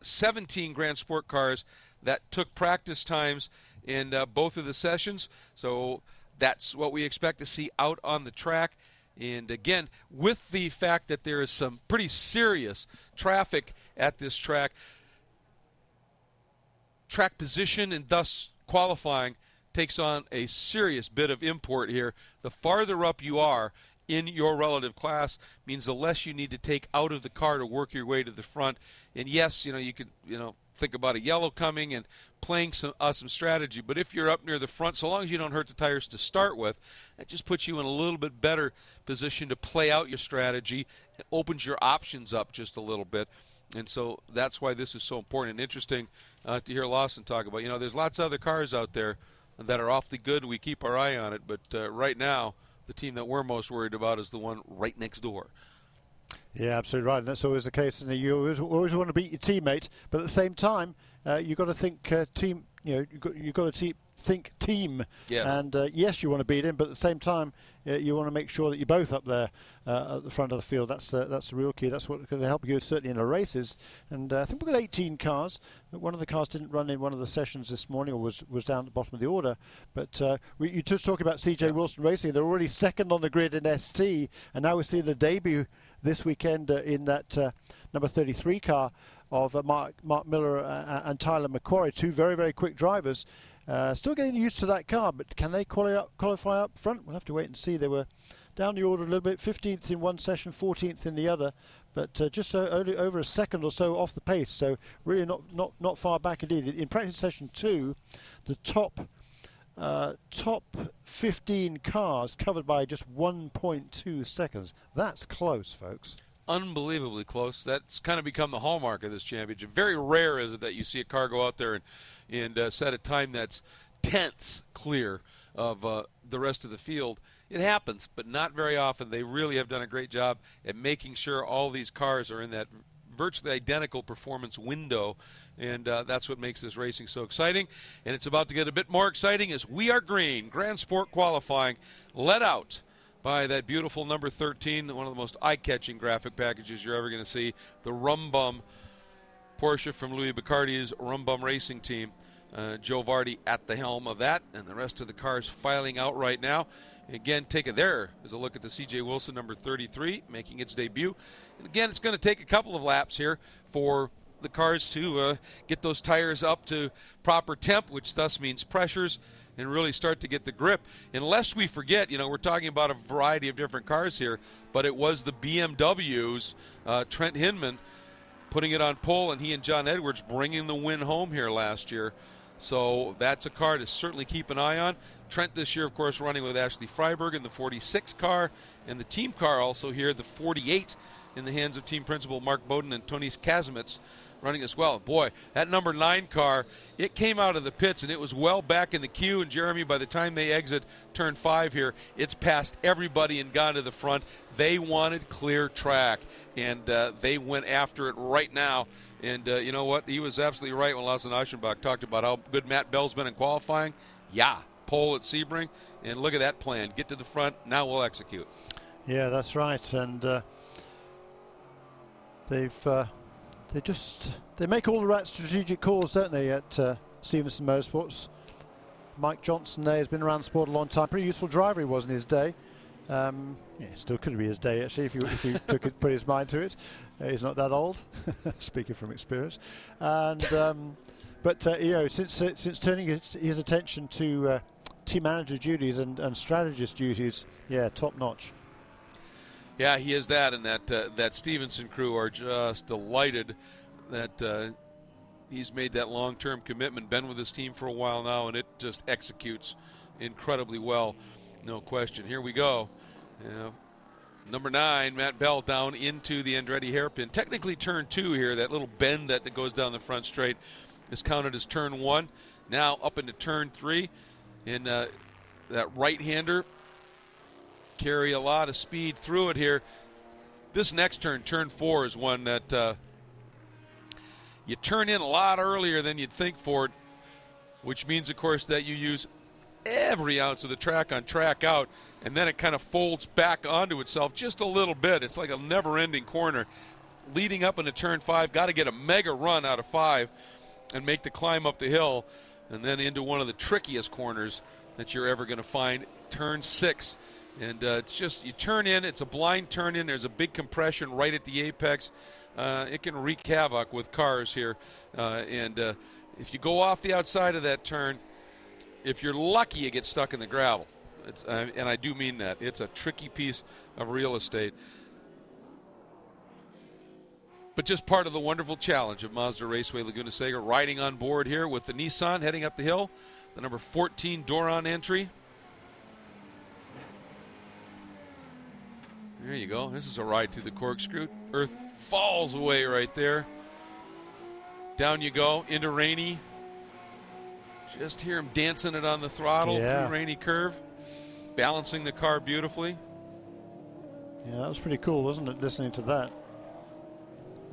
Speaker 1: 17 Grand Sport cars that took practice times in uh, both of the sessions. So that's what we expect to see out on the track. And again, with the fact that there is some pretty serious traffic at this track, track position and thus qualifying takes on a serious bit of import here. The farther up you are in your relative class means the less you need to take out of the car to work your way to the front. And yes, you know, you could, you know, think about a yellow coming and playing some uh, some strategy. But if you're up near the front, so long as you don't hurt the tires to start with, that just puts you in a little bit better position to play out your strategy. It opens your options up just a little bit. And so that's why this is so important and interesting uh, to hear Lawson talk about. You know, there's lots of other cars out there that are awfully good. We keep our eye on it, but uh, right now, the team that we're most worried about is the one right next door.
Speaker 3: Yeah, absolutely right. And that's always the case. And you always, always want to beat your teammate, but at the same time, uh, you've got to think uh, team. You know, you've got, you've got to te- think team.
Speaker 1: Yes.
Speaker 3: And uh, yes, you want to beat him, but at the same time, uh, you want to make sure that you're both up there uh, at the front of the field. That's uh, that's the real key. That's what's going to help you certainly in the races. And I think we've got 18 cars. One of the cars didn't run in one of the sessions this morning, or was was down at the bottom of the order. But we, you just talk about CJ. Wilson Racing. They're already second on the grid in ST, and now we see the debut this weekend in that number 33 car of uh, Mark, Mark Miller uh, and Tyler McQuarrie, two very, very quick drivers. Uh, still getting used to that car, but can they qualify up, qualify up front? We'll have to wait and see. They were down the order a little bit, 15th in one session, 14th in the other, but uh, just uh, only over a second or so off the pace. So really not not not far back indeed. In practice session two, the top uh, top 15 cars covered by just 1.2 seconds. That's close, folks
Speaker 1: unbelievably close. That's kind of become the hallmark of this championship. Very rare is it that you see a car go out there and and uh, set a time that's tenths clear of uh, the rest of the field. It happens, but not very often. They really have done a great job at making sure all these cars are in that virtually identical performance window, and uh, that's what makes this racing so exciting. And it's about to get a bit more exciting as we are green. Grand Sport qualifying let out by that beautiful number 13, one of the most eye-catching graphic packages you're ever going to see. The Rum Bum Porsche from Louis Bacardi's Rum Bum Racing Team. Uh, Joe Varde at the helm of that, and the rest of the cars filing out right now. Again, take it there as a look at the CJ Wilson number 33 making its debut. And again, it's going to take a couple of laps here for the cars to uh, get those tires up to proper temp, which thus means pressures and really start to get the grip. Unless we forget, you know, we're talking about a variety of different cars here, but it was the BMWs, uh, Trent Hindman putting it on pole, and he and John Edwards bringing the win home here last year. So that's a car to certainly keep an eye on. Trent this year, of course, running with Ashley Freiberg in the 46 car, and the team car also here, the 48 in the hands of team principal Mark Boden and Tony Kazimitz running as well. Boy, that number nine car, it came out of the pits and it was well back in the queue. And Jeremy, by the time they exit turn five here, it's passed everybody and gone to the front. They wanted clear track, and uh, they went after it right now. And uh, you know what? He was absolutely right when Lawson Aschenbach talked about how good Matt Bell's been in qualifying. Yeah, pole at Sebring, and look at that plan. Get to the front. Now we'll execute.
Speaker 3: Yeah, that's right. And uh, they've uh, they just they make all the right strategic calls, don't they? At uh, Stevenson Motorsports. Mike Johnson there has been around sport a long time. Pretty useful driver he was in his day. Um, yeah, still could be his day actually if he, if he took it, put his mind to it. Uh, he's not that old, speaking from experience. And um, but uh, you know, since uh, since turning his, his attention to uh, team manager duties and, and strategist duties, yeah, top notch.
Speaker 1: Yeah, he is that, and that uh, that Stevenson crew are just delighted that uh, he's made that long-term commitment. Been with his team for a while now, and it just executes incredibly well, no question. Here we go. Number nine, Matt Bell down into the Andretti hairpin. Technically, turn two here. That little bend that goes down the front straight is counted as turn one. Now up into turn three, and uh, that right-hander carry a lot of speed through it here. This next turn, turn four, is one that uh, you turn in a lot earlier than you'd think for it, which means, of course, that you use every ounce of the track on track out, and then it kind of folds back onto itself just a little bit. It's like a never ending corner. Leading up into turn five, got to get a mega run out of five and make the climb up the hill, and then into one of the trickiest corners that you're ever going to find. Turn six and uh, it's just you turn in. It's a blind turn in. There's a big compression right at the apex. Uh, it can wreak havoc with cars here. Uh, and uh, if you go off the outside of that turn, if you're lucky, you get stuck in the gravel. Uh, and I do mean that. It's a tricky piece of real estate. But just part of the wonderful challenge of Mazda Raceway Laguna Seca, riding on board here with the Nissan heading up the hill, the number 14 Doran entry. There you go. This is a ride through the corkscrew. Earth falls away right there. Down you go into Rainey. Just hear him dancing it on the throttle
Speaker 3: yeah.
Speaker 1: through Rainey Curve, balancing the car beautifully.
Speaker 3: Yeah, that was pretty cool, wasn't it? Listening to that.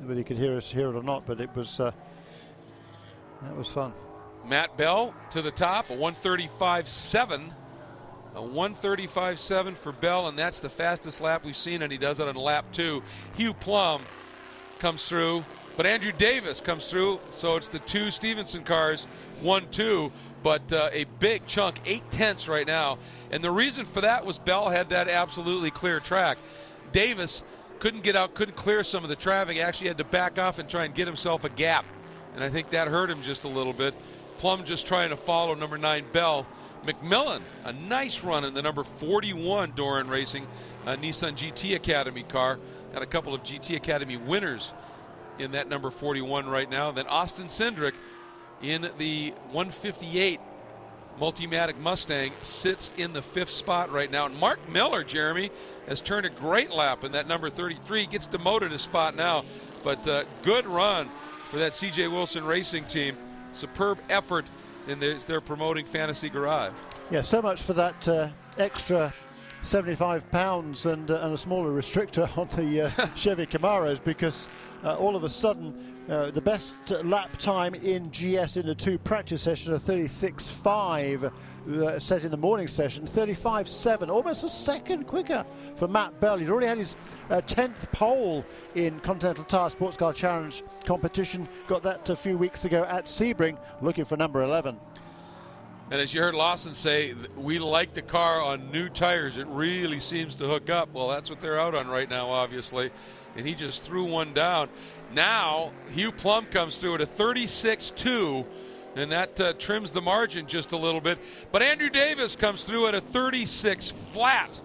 Speaker 3: Whether you could hear us hear it or not, but it was uh, that was fun.
Speaker 1: Matt Bell to the top, a 135.7 a 135.7 for Bell, and that's the fastest lap we've seen, and he does it on lap two. Hugh Plumb comes through, but Andrew Davis comes through, so it's the two Stevenson cars, 1 2, but uh, a big chunk, eight tenths right now. And the reason for that was Bell had that absolutely clear track. Davis couldn't get out, couldn't clear some of the traffic, actually had to back off and try and get himself a gap. And I think that hurt him just a little bit. Plumb just trying to follow number nine Bell McMillan, a nice run in the number 41 Doran Racing uh, Nissan GT Academy car. Got a couple of GT Academy winners in that number 41 right now. Then Austin Cindric in the 158 Multimatic Mustang sits in the fifth spot right now. And Mark Miller, Jeremy, has turned a great lap in that number 33. Gets demoted a spot now, but uh, good run for that CJ Wilson Racing team. Superb effort in their promoting Fantasy Garage.
Speaker 3: Yeah, so much for that uh, extra 75 pounds and, uh, and a smaller restrictor on the uh, Chevy Camaros because uh, all of a sudden uh, the best lap time in GS in the two practice sessions are 36.5 uh, set in the morning session, 35.7, almost a second quicker for Matt Bell. He'd already had his 10th uh, pole in Continental Tire Sports Car Challenge competition, got that a few weeks ago at Sebring, looking for number 11.
Speaker 1: And as you heard Lawson say, we like the car on new tires. It really seems to hook up. Well, that's what they're out on right now, obviously. And he just threw one down. Now, Hugh Plumb comes through at a 36 2, and that uh, trims the margin just a little bit. But Andrew Davis comes through at a 36 flat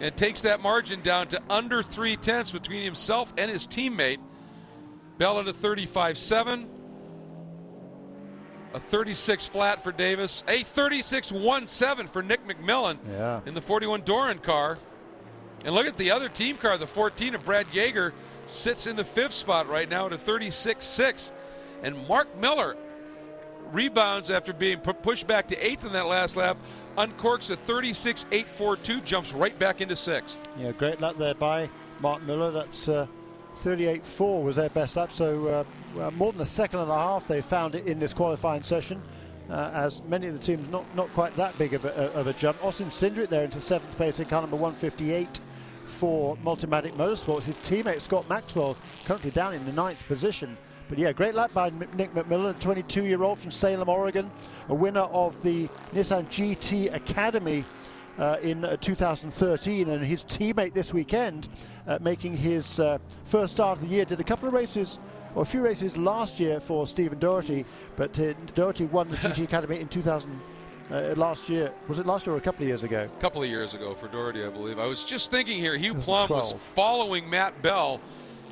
Speaker 1: and takes that margin down to under three tenths between himself and his teammate. Bell at a 35 7. A 36 flat for Davis. A 36 1 7 for Nick McMillan
Speaker 3: yeah.
Speaker 1: in the 41 Doran car. And look at the other team car, the 14 of Brad Yeager, sits in the fifth spot right now at a 36 6. And Mark Miller rebounds after being pushed back to eighth in that last lap, uncorks a 36 8 4 2, jumps right back into sixth.
Speaker 3: Yeah, great lap there by Mark Miller. That's uh, 38.4 was their best lap, so uh, more than a second and a half they found it in this qualifying session. Uh, as many of the teams not not quite that big of a, of a jump. Austin Cindric there into seventh place in car number 158 for Multimatic Motorsports. His teammate Scott Maxwell currently down in the ninth position. But yeah, great lap by Nick McMillan, a 22 year old from Salem, Oregon, a winner of the Nissan GT Academy uh, in uh, 2013, and his teammate this weekend uh, making his uh, first start of the year. Did a couple of races, or a few races last year for Stephen Doherty, but uh, Doherty won the GT Academy in 2000. Uh, last year. Was it last year or a couple of years ago?
Speaker 1: A couple of years ago for Doherty, I believe. I was just thinking here, Hugh Plumb was following Matt Bell,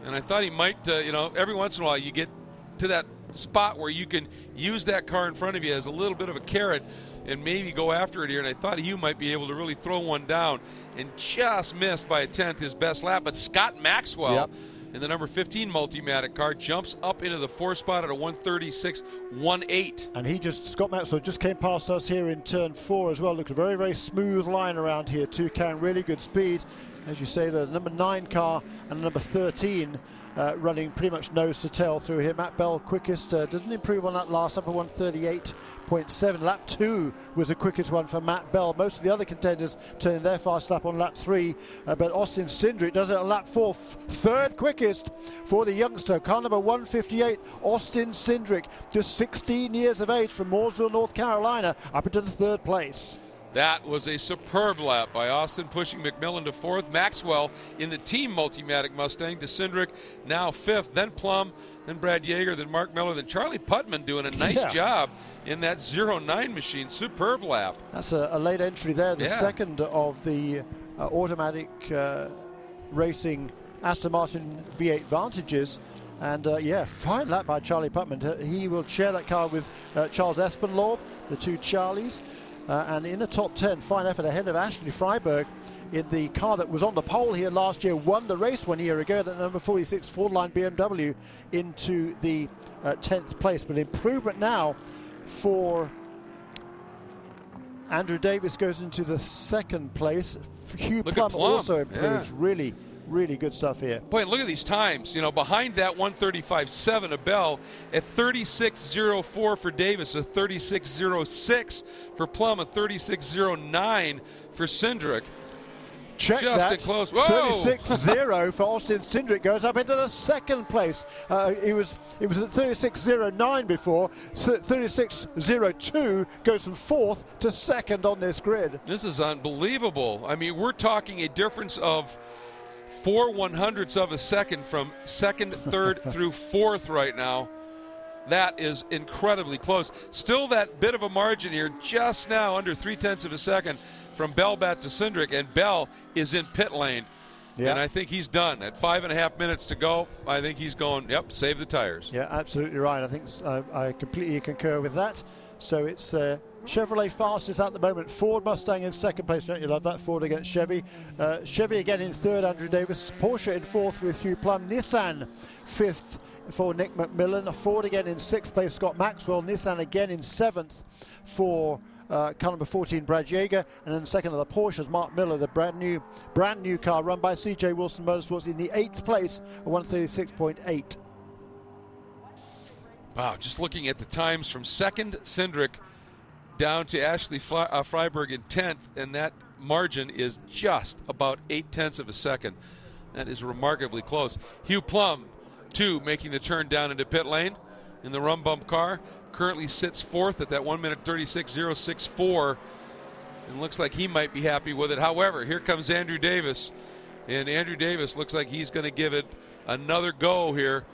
Speaker 1: and I thought he might, uh, you know, every once in a while you get to that spot where you can use that car in front of you as a little bit of a carrot and maybe go after it here. And I thought Hugh might be able to really throw one down and just missed by a tenth his best lap. But Scott Maxwell. Yep in the number 15 Multimatic car, jumps up into the four spot at a 136.18.
Speaker 3: And he just, Scott Maxwell just came past us here in turn four as well. Look, a very, very smooth line around here, too, carrying really good speed. As you say, the number nine car and the number 13 uh, running pretty much nose to tail through here. Matt Bell quickest, uh, didn't improve on that last upper 138.7. Lap two was the quickest one for Matt Bell. Most of the other contenders turned their fast lap on lap three, uh, but Austin Cindric does it on lap four, f- third quickest for the youngster. Car number 158, Austin Cindric, just 16 years of age from Mooresville, North Carolina, up into the third place.
Speaker 1: That was a superb lap by Austin, pushing McMillan to fourth. Maxwell in the team Multimatic Mustang to Cindric, now fifth. Then Plumb, then Brad Yeager, then Mark Miller, then Charlie Putman doing a nice yeah. job in that 09 machine. Superb lap.
Speaker 3: That's a, a late entry there, the yeah. second of the uh, automatic uh, racing Aston Martin V8 Vantages. And uh, yeah, fine lap by Charlie Putman. He will share that car with uh, Charles Espenlaub, the two Charlies. Uh, and in the top 10, fine effort ahead of Ashley Freiberg in the car that was on the pole here last year, won the race one year ago, the number 46 Fall Line BMW into the uh, 10th place. But improvement now for Andrew Davis goes into the second place. Hugh Plumb, Plumb, also improves. Yeah. Really, really good stuff here.
Speaker 1: Boy, look at these times. You know, behind that 135.7 a Bell at 36.04 for Davis, a 36.06 for Plumb, a 36.09 for Cindric.
Speaker 3: Check
Speaker 1: Just
Speaker 3: that.
Speaker 1: close.
Speaker 3: 36-0 for Austin Cindric goes up into the second place. Uh, he was it was at 36-09 before. 36-02 goes from fourth to second on this grid.
Speaker 1: This is unbelievable. I mean, we're talking a difference of four one hundredths of a second from second, third through fourth right now. That is incredibly close. Still that bit of a margin here, just now under three tenths of a second from Bellbat to Cindric, and Bell is in pit lane. Yeah. And I think he's done. At five and a half minutes to go, I think he's going, yep, save the tires.
Speaker 3: Yeah, absolutely right. I think uh, I completely concur with that. So it's uh, Chevrolet fastest at the moment. Ford Mustang in second place. Don't you love that? Ford against Chevy. Uh, Chevy again in third. Andrew Davis. Porsche in fourth with Hugh Plumb. Nissan fifth for Nick McMillan. Ford again in sixth place. Scott Maxwell. Nissan again in seventh for. Uh, car number 14, Brad Yeager, and then second of the Porsches, Mark Miller, the brand new, brand new car run by CJ Wilson Motorsports in the eighth place, 136.8.
Speaker 1: Wow, just looking at the times from second, Cindric down to Ashley uh, Freiberg in 10th, and that margin is just about eight tenths of a second. That is remarkably close. Hugh Plumb, two, making the turn down into pit lane in the Rum Bum car. Currently sits fourth at that 1 minute 36.064 and looks like he might be happy with it. However, here comes Andrew Davis, and Andrew Davis looks like he's going to give it another go here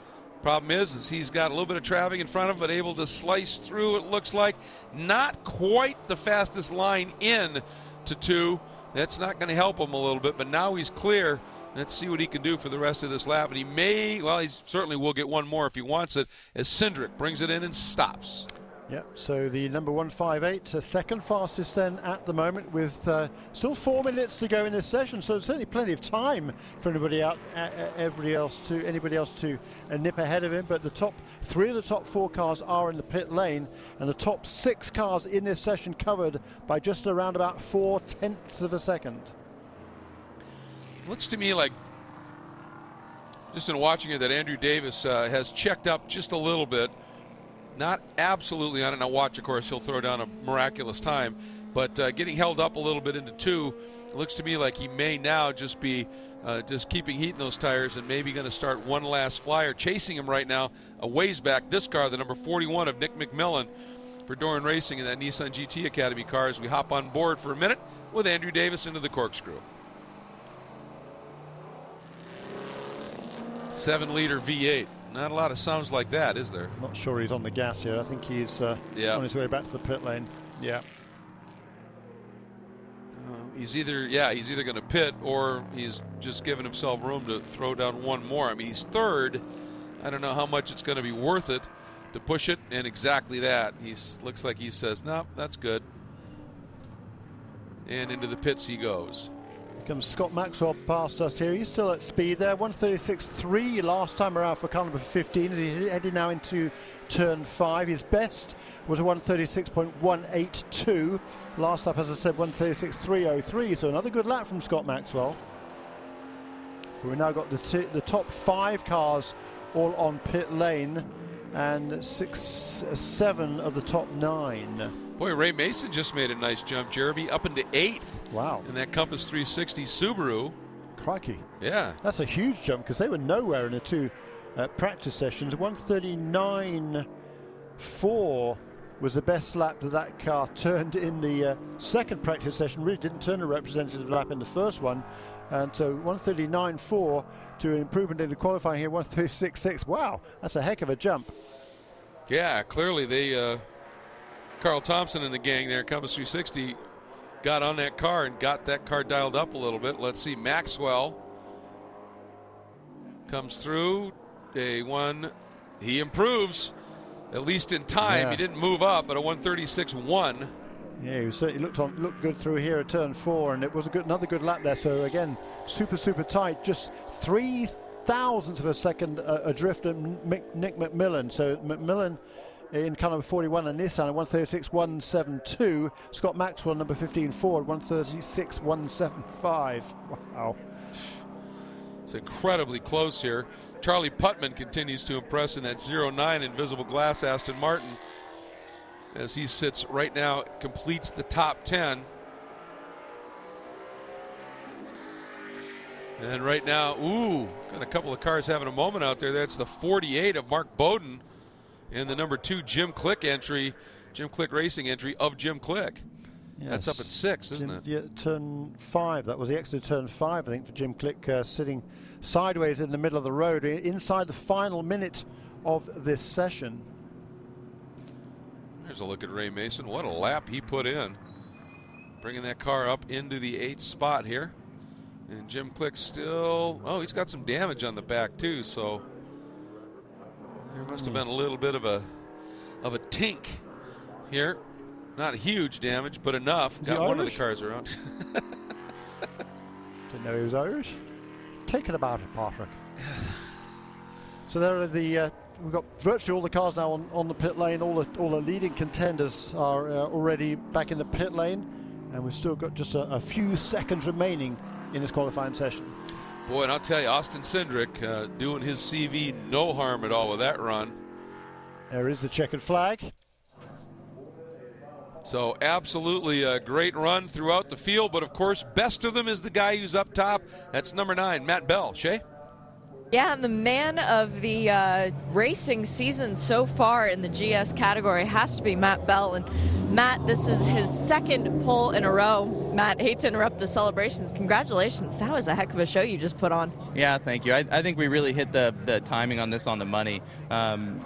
Speaker 1: Problem is, is he's got a little bit of traffic in front of him, but able to slice through. It looks like not quite the fastest line in to two. That's not going to help him a little bit, but now he's clear. Let's see what he can do for the rest of this lap. And he may, well, he certainly will get one more if he wants it, as Cindric brings it in and stops.
Speaker 3: Yep, so the number 158, uh, second fastest then at the moment, with uh, still four minutes to go in this session. So certainly plenty of time for anybody out, uh, everybody else to anybody else to uh, nip ahead of him. But the top three of the top four cars are in the pit lane, and the top six cars in this session covered by just around about four tenths of a second.
Speaker 1: Looks to me like, just in watching it, that Andrew Davis uh, has checked up just a little bit not absolutely on it. Now, watch, of course, he'll throw down a miraculous time, but uh, getting held up a little bit into two, looks to me like he may now just be uh, just keeping heat in those tires and maybe going to start one last flyer. Chasing him right now, a ways back, this car, the number 41 of Nick McMillan for Doran Racing in that Nissan GT Academy car as we hop on board for a minute with Andrew Davis into the corkscrew. Seven liter V8. Not a lot of sounds like that, is there?
Speaker 3: Not sure he's on the gas here. I think he's uh, yeah. on his way back to the pit lane. Yeah.
Speaker 1: Uh, he's either yeah he's either going to pit or he's just giving himself room to throw down one more. I mean he's third. I don't know how much it's going to be worth it to push it, and exactly that. He looks like he says, "No, nope, that's good." And into the pits he goes
Speaker 3: comes Scott Maxwell past us here. He's still at speed there. 136.3 last time around for car number 15. He's heading now into turn 5. His best was a 136.182. Last up, as I said, 136.303. So another good lap from Scott Maxwell. We've now got the, the top five cars all on pit lane and six, seven of the top nine.
Speaker 1: Boy, Ray Mason just made a nice jump, Jeremy, up into eighth.
Speaker 3: Wow.
Speaker 1: In that Compass 360 Subaru.
Speaker 3: Crikey.
Speaker 1: Yeah.
Speaker 3: That's a huge jump because they were nowhere in the two uh, practice sessions. 139.4 was the best lap that that car turned in the uh, second practice session. Really didn't turn a representative lap in the first one. And so 139.4 to an improvement in the qualifying here, 136.6. Wow, that's a heck of a jump.
Speaker 1: Yeah, clearly they uh, Carl Thompson and the gang there, Compass 360, got on that car and got that car dialed up a little bit. Let's see, Maxwell comes through. Day one, he improves, at least in time. Yeah. He didn't move up, but a 136.1.
Speaker 3: Yeah, he certainly looked on, looked good through here at turn four, and it was a good, another good lap there. So again, super super tight, just three thousandths of a second uh, adrift of Nick McMillan. So McMillan in number 41 and Nissan at 136.172. Scott Maxwell, number 15 Ford, 136.175. Wow.
Speaker 1: It's incredibly close here. Charlie Putman continues to impress in that 09 Invisible Glass Aston Martin as he sits right now, completes the top 10. And right now, ooh, got a couple of cars having a moment out there. That's the 48 of Mark Boden and the number two Jim Click entry, Jim Click Racing entry of Jim Click. Yes. That's up at six, isn't
Speaker 3: Jim,
Speaker 1: it?
Speaker 3: Yeah, turn five. That was the exit turn five, I think, for Jim Click, uh, sitting sideways in the middle of the road inside the final minute of this session.
Speaker 1: There's a look at Ray Mason. What a lap he put in. Bringing that car up into the eighth spot here. And Jim Click still, oh, he's got some damage on the back too, so there must have been a little bit of a of a tink here. Not huge damage, but enough. Got one of the cars around.
Speaker 3: Didn't know he was Irish. Take it about it, Patrick. so there are the. Uh, we've got virtually all the cars now on, on the pit lane. All the all the leading contenders are uh, already back in the pit lane, and we've still got just a, a few seconds remaining in this qualifying session.
Speaker 1: Boy, and I'll tell you, Austin Cindric uh, doing his CV no harm at all with that run.
Speaker 3: There is the checkered flag.
Speaker 1: So, absolutely a great run throughout the field, but of course, best of them is the guy who's up top. That's number nine, Matt Bell. Shay?
Speaker 4: Yeah, and the man of the uh, racing season so far in the GS category has to be Matt Bell. And Matt, this is his second pole in a row. Matt, hate to interrupt the celebrations. Congratulations. That was a heck of a show you just put on.
Speaker 6: Yeah, thank you. I, I think we really hit the, the timing on this on the money. Um,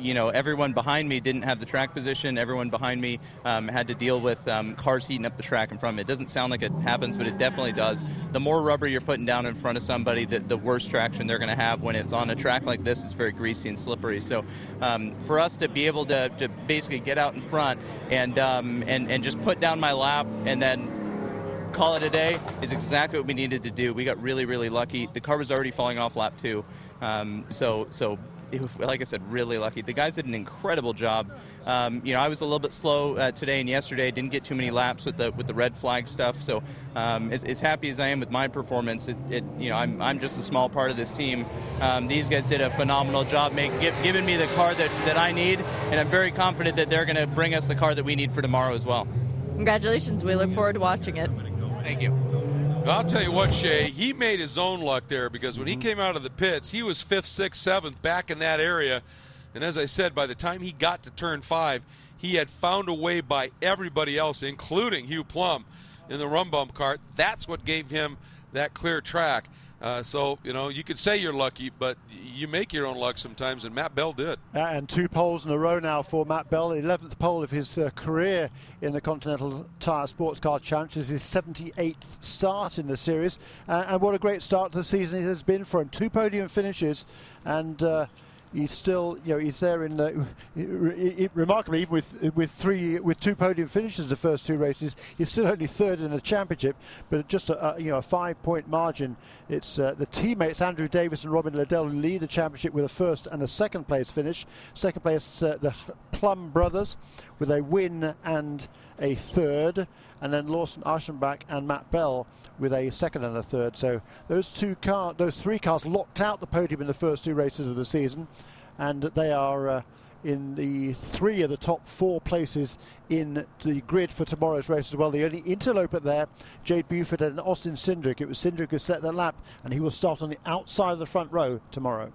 Speaker 6: you know, everyone behind me didn't have the track position. Everyone behind me um, had to deal with um, cars heating up the track in front of me. It doesn't sound like it happens, but it definitely does. The more rubber you're putting down in front of somebody, the, the worse traction they're going to have when it's on a track like this. It's very greasy and slippery. So um, for us to be able to, to basically get out in front and, um, and, and just put down my lap and then call it a day is exactly what we needed to do. We got really, really lucky. The car was already falling off lap two. Um, so, so like I said, really lucky. The guys did an incredible job. Um, you know, I was a little bit slow uh, today and yesterday. Didn't get too many laps with the with the red flag stuff. So, um, as, as, happy as I am with my performance, it, it, you know, I'm, I'm just a small part of this team. Um, these guys did a phenomenal job, make, give, giving me the car that, that I need, and I'm very confident that they're going to bring us the car that we need for tomorrow as well.
Speaker 4: Congratulations! We look forward to watching it.
Speaker 6: Thank you.
Speaker 1: I'll tell you what, Shea, he made his own luck there because when he mm-hmm. came out of the pits, he was fifth, sixth, seventh back in that area. And as I said, by the time he got to turn five, he had found a way by everybody else, including Hugh Plumb in the Rum Bum cart. That's what gave him that clear track. Uh, so, you know, you could say you're lucky, but you make your own luck sometimes, and Matt Bell did.
Speaker 3: Uh, and two poles in a row now for Matt Bell. 11th pole of his uh, career in the Continental Tire Sports Car Challenge. is his 78th start in the series. Uh, and what a great start to the season it has been for him. Two podium finishes and uh, he's still, you know, he's there in the, remarkably even with with three with two podium finishes the first two races, he's still only third in the championship, but just a, a you know a five point margin. It's uh, the teammates Andrew Davis and Robin Liddell who lead the championship with a first and a second place finish. Second place uh, the Plumb brothers with a win and a third, and then Lawson Aschenbach and Matt Bell with a second and a third. So those two car, those three cars locked out the podium in the first two races of the season, and they are. Uh, in the three of the top four places in the grid for tomorrow's race as well. The only interloper there, Jade Buford and Austin Cindric. It was Cindric who set the lap, and he will start on the outside of the front row tomorrow.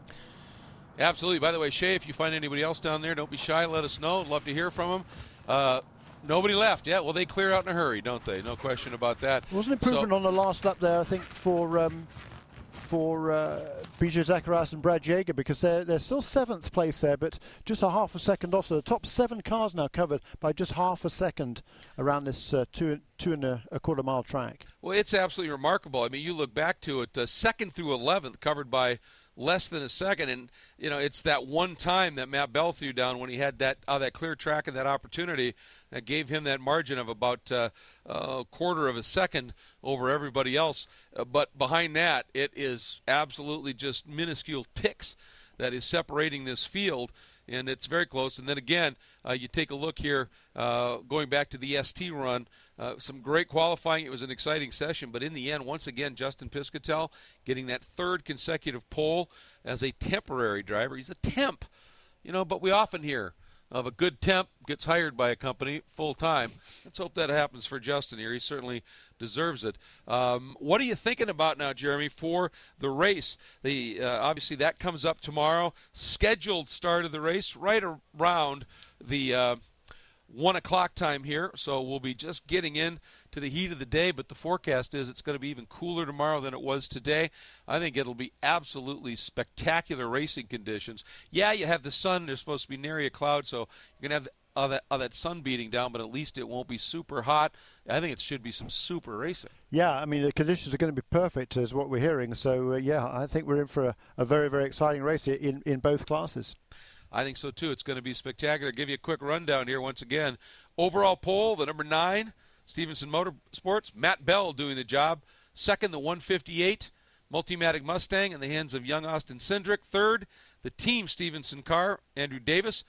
Speaker 1: Absolutely. By the way, Shay, if you find anybody else down there, don't be shy. Let us know. love to hear from them. Uh, Nobody left. Yeah, well, they clear out in a hurry, don't they? No question about that.
Speaker 3: Wasn't improvement so, on the last lap there, I think, for um, for uh, BJ Zacharias and Brad Yeager because they're, they're still seventh place there, but just a half a second off. So the top seven cars now covered by just half a second around this uh, two, two and a, a, quarter mile track.
Speaker 1: Well, it's absolutely remarkable. I mean, you look back to it, uh, second through 11th covered by less than a second. And you know, it's that one time that Matt Bell threw down when he had that uh, that clear track and that opportunity that gave him that margin of about uh, a quarter of a second over everybody else. Uh, but behind that, it is absolutely just minuscule ticks that is separating this field and it's very close. And then again, uh, you take a look here, uh, going back to the ST run, uh, some great qualifying. It was an exciting session, but in the end, once again, Justin Piscitell getting that third consecutive pole as a temporary driver. He's a temp, you know, but we often hear of a good temp gets hired by a company full time. Let's hope that happens for Justin here. He certainly deserves it. Um, what are you thinking about now, Jeremy, for the race? The uh, obviously that comes up tomorrow. Scheduled start of the race right around the. Uh, one o'clock time here, so we'll be just getting in to the heat of the day. But the forecast is it's going to be even cooler tomorrow than it was today. I think it'll be absolutely spectacular racing conditions. Yeah, you have the sun. There's supposed to be nary a cloud, so you're going to have of that, of that sun beating down, but at least it won't be super hot. I think it should be some super racing.
Speaker 3: Yeah, I mean, the conditions are going to be perfect, is what we're hearing. So, uh, yeah, I think we're in for a, a very, very exciting race in, in both classes.
Speaker 1: I think so too. It's going to be spectacular. Give you a quick rundown here once again. Overall pole, the number nine, Stevenson Motorsports, Matt Bell doing the job. Second, the 158 Multimatic Mustang in the hands of young Austin Cindric. Third, the Team Stevenson car, Andrew Davis.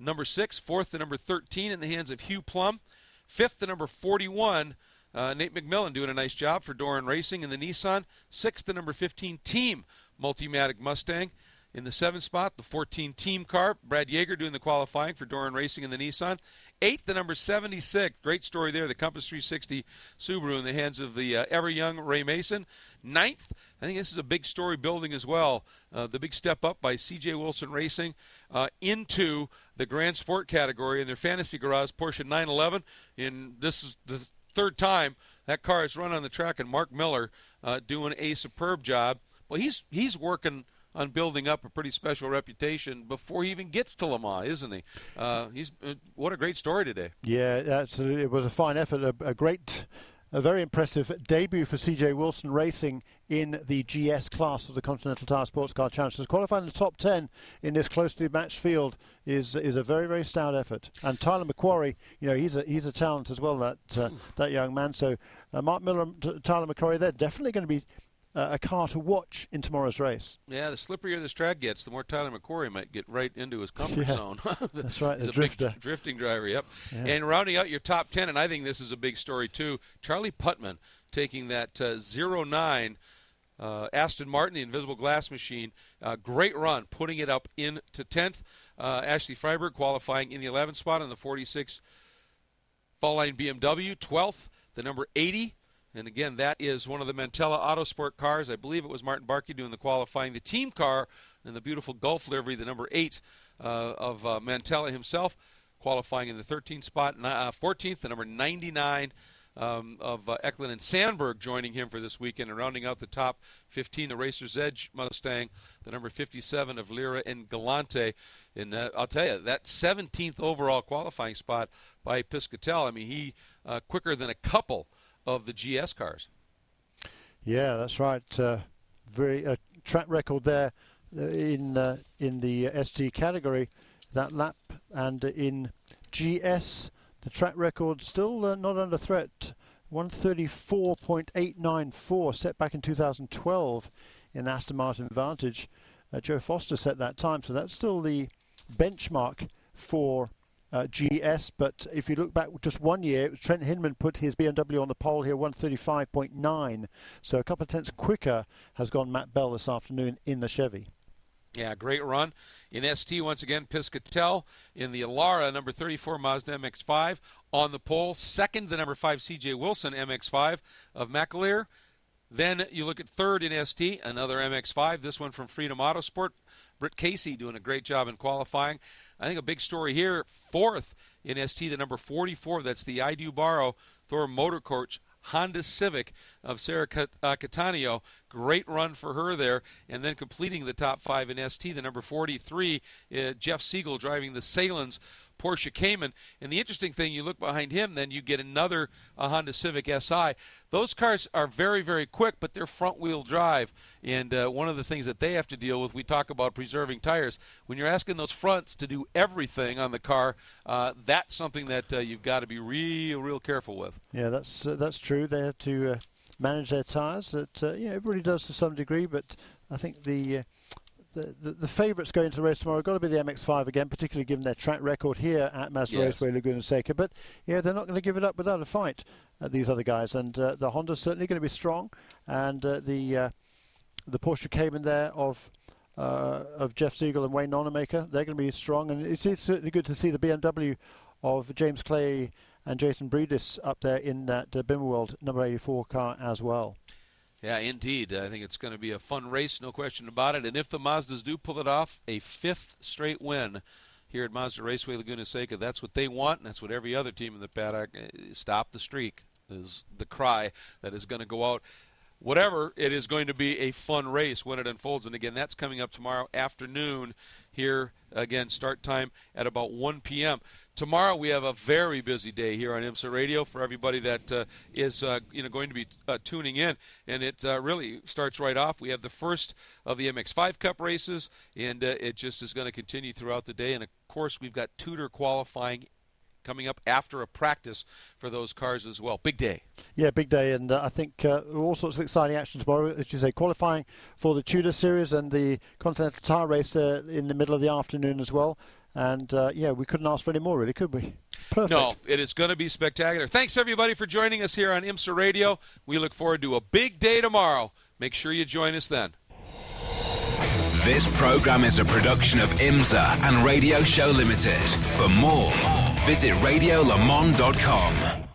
Speaker 1: Number six, fourth, the number 13 in the hands of Hugh Plumb. Fifth, the number 41, uh, Nate McMillan doing a nice job for Doran Racing in the Nissan. Sixth, the number 15 Team Multimatic Mustang. In the seventh spot, the 14 team car, Brad Yeager doing the qualifying for Doran Racing in the Nissan. Eighth, the number 76, great story there, the Compass 360 Subaru in the hands of the uh, ever young Ray Mason. Ninth, I think this is a big story building as well. Uh, the big step up by CJ Wilson Racing uh, into the Grand Sport category in their Fantasy Garage Porsche 911. And this is the third time that car has run on the track, and Mark Miller uh, doing a superb job. Well, he's he's working on building up a pretty special reputation before he even gets to Le Mans, isn't he? Uh, he's uh, what a great story today.
Speaker 3: Yeah, absolutely. It was a fine effort, a, a great a very impressive debut for CJ Wilson Racing in the GS class of the Continental Tire Sports Car Challenge. Qualifying in the top 10 in this closely matched field is is a very very stout effort. And Tyler McQuarrie, you know, he's a he's a talent as well that uh, that young man. So uh, Mark Miller, Tyler McQuarrie, they're definitely going to be uh, a car to watch in tomorrow's race.
Speaker 1: Yeah, the slipperier this track gets, the more Tyler McQuarrie might get right into his comfort
Speaker 3: yeah,
Speaker 1: zone.
Speaker 3: that's right, the
Speaker 1: a
Speaker 3: drifter.
Speaker 1: big drifting driver, yep.
Speaker 3: Yeah.
Speaker 1: And rounding out your top 10, and I think this is a big story too, Charlie Putman taking that uh, 09 uh, Aston Martin, the Invisible Glass Machine. Uh, great run, putting it up into 10th. Uh, Ashley Freiberg qualifying in the 11th spot on the 46 Fall Line BMW. 12th, the number 80 and again, that is one of the Mantella Autosport cars. I believe it was Martin Barkey doing the qualifying. The team car and the beautiful Gulf livery, the number eight uh, of uh, Mantella himself, qualifying in the 13th spot. Uh, 14th, the number 99 um, of uh, Eklund and Sandberg joining him for this weekend. And rounding out the top 15, the Racer's Edge Mustang, the number 57 of Lira and Galante. And uh, I'll tell you, that 17th overall qualifying spot by Piscitell, I mean, he uh, quicker than a couple of the GS cars.
Speaker 3: Yeah, that's right. Uh, very uh, track record there uh, in uh, in the ST category that lap, and in GS the track record still uh, not under threat. 134.894 set back in 2012 in Aston Martin Vantage. Uh, Joe Foster set that time, so that's still the benchmark for uh, GS. But if you look back just one year, Trent Hindman put his BMW on the pole here, 135.9. So a couple of tenths quicker has gone Matt Bell this afternoon in the Chevy.
Speaker 1: Yeah, great run. In ST, once again, Piscitell in the Alara, number 34 Mazda MX-5 on the pole. Second, the number 5 CJ Wilson MX-5 of McAleer. Then you look at third in ST, another MX-5, this one from Freedom Autosport. Britt Casey doing a great job in qualifying. I think a big story here, fourth in ST, the number 44, that's the I Do Borrow Thor Motor Coach Honda Civic of Sarah uh, Cattaneo. Great run for her there. And then completing the top five in ST, the number 43, uh, Jeff Siegel driving the Salins Porsche Cayman. And the interesting thing, you look behind him, then you get another uh, Honda Civic Si. Those cars are very, very quick, but they're front wheel drive. And uh, one of the things that they have to deal with, we talk about preserving tires. When you're asking those fronts to do everything on the car, uh, that's something that uh, you've got to be real, real careful with.
Speaker 3: Yeah, that's uh, that's true. They have to manage their tires. That yeah, everybody does to some degree, but I think the the, the, the favourites going to the race tomorrow have got to be the MX-5 again, particularly given their track record here at Mazda yes. Raceway Laguna Seca. But yeah, they're not going to give it up without a fight. Uh, these other guys, and uh, the Honda's certainly going to be strong, and uh, the uh, the Porsche Cayman there of uh, of Jeff Siegel and Wayne Nonnamaker, they're going to be strong, and it's, it's, certainly good to see the BMW of James Clay and Jason Briedis up there in that uh, World number 84 car as well.
Speaker 1: Yeah, indeed. I think it's going to be a fun race, no question about it. And if the Mazdas do pull it off, a fifth straight win here at Mazda Raceway Laguna Seca, that's what they want, and that's what every other team in the paddock. Eh, stop the streak is the cry that is going to go out whatever, it is going to be a fun race when it unfolds. And again, that's coming up tomorrow afternoon here. Again, start time at about 1 p.m. Tomorrow we have a very busy day here on IMSA Radio for everybody that uh, is uh, you know going to be uh, tuning in, and it uh, really starts right off. We have the first of the MX5 Cup races, and uh, it just is going to continue throughout the day. And of course, we've got Tudor qualifying coming up after a practice for those cars as well. Big day.
Speaker 3: Yeah, big day, and uh, I think uh, all sorts of exciting action tomorrow. As you say, qualifying for the Tudor Series and the Continental Tire Race uh, in the middle of the afternoon as well. And uh, yeah, we couldn't ask for any more, really, could we? Perfect.
Speaker 1: No, it is going to be spectacular. Thanks everybody for joining us here on IMSA Radio. We look forward to a big day tomorrow. Make sure you join us then.
Speaker 7: This program is a production of IMSA and Radio Show Limited. For more, visit radiolemans.com.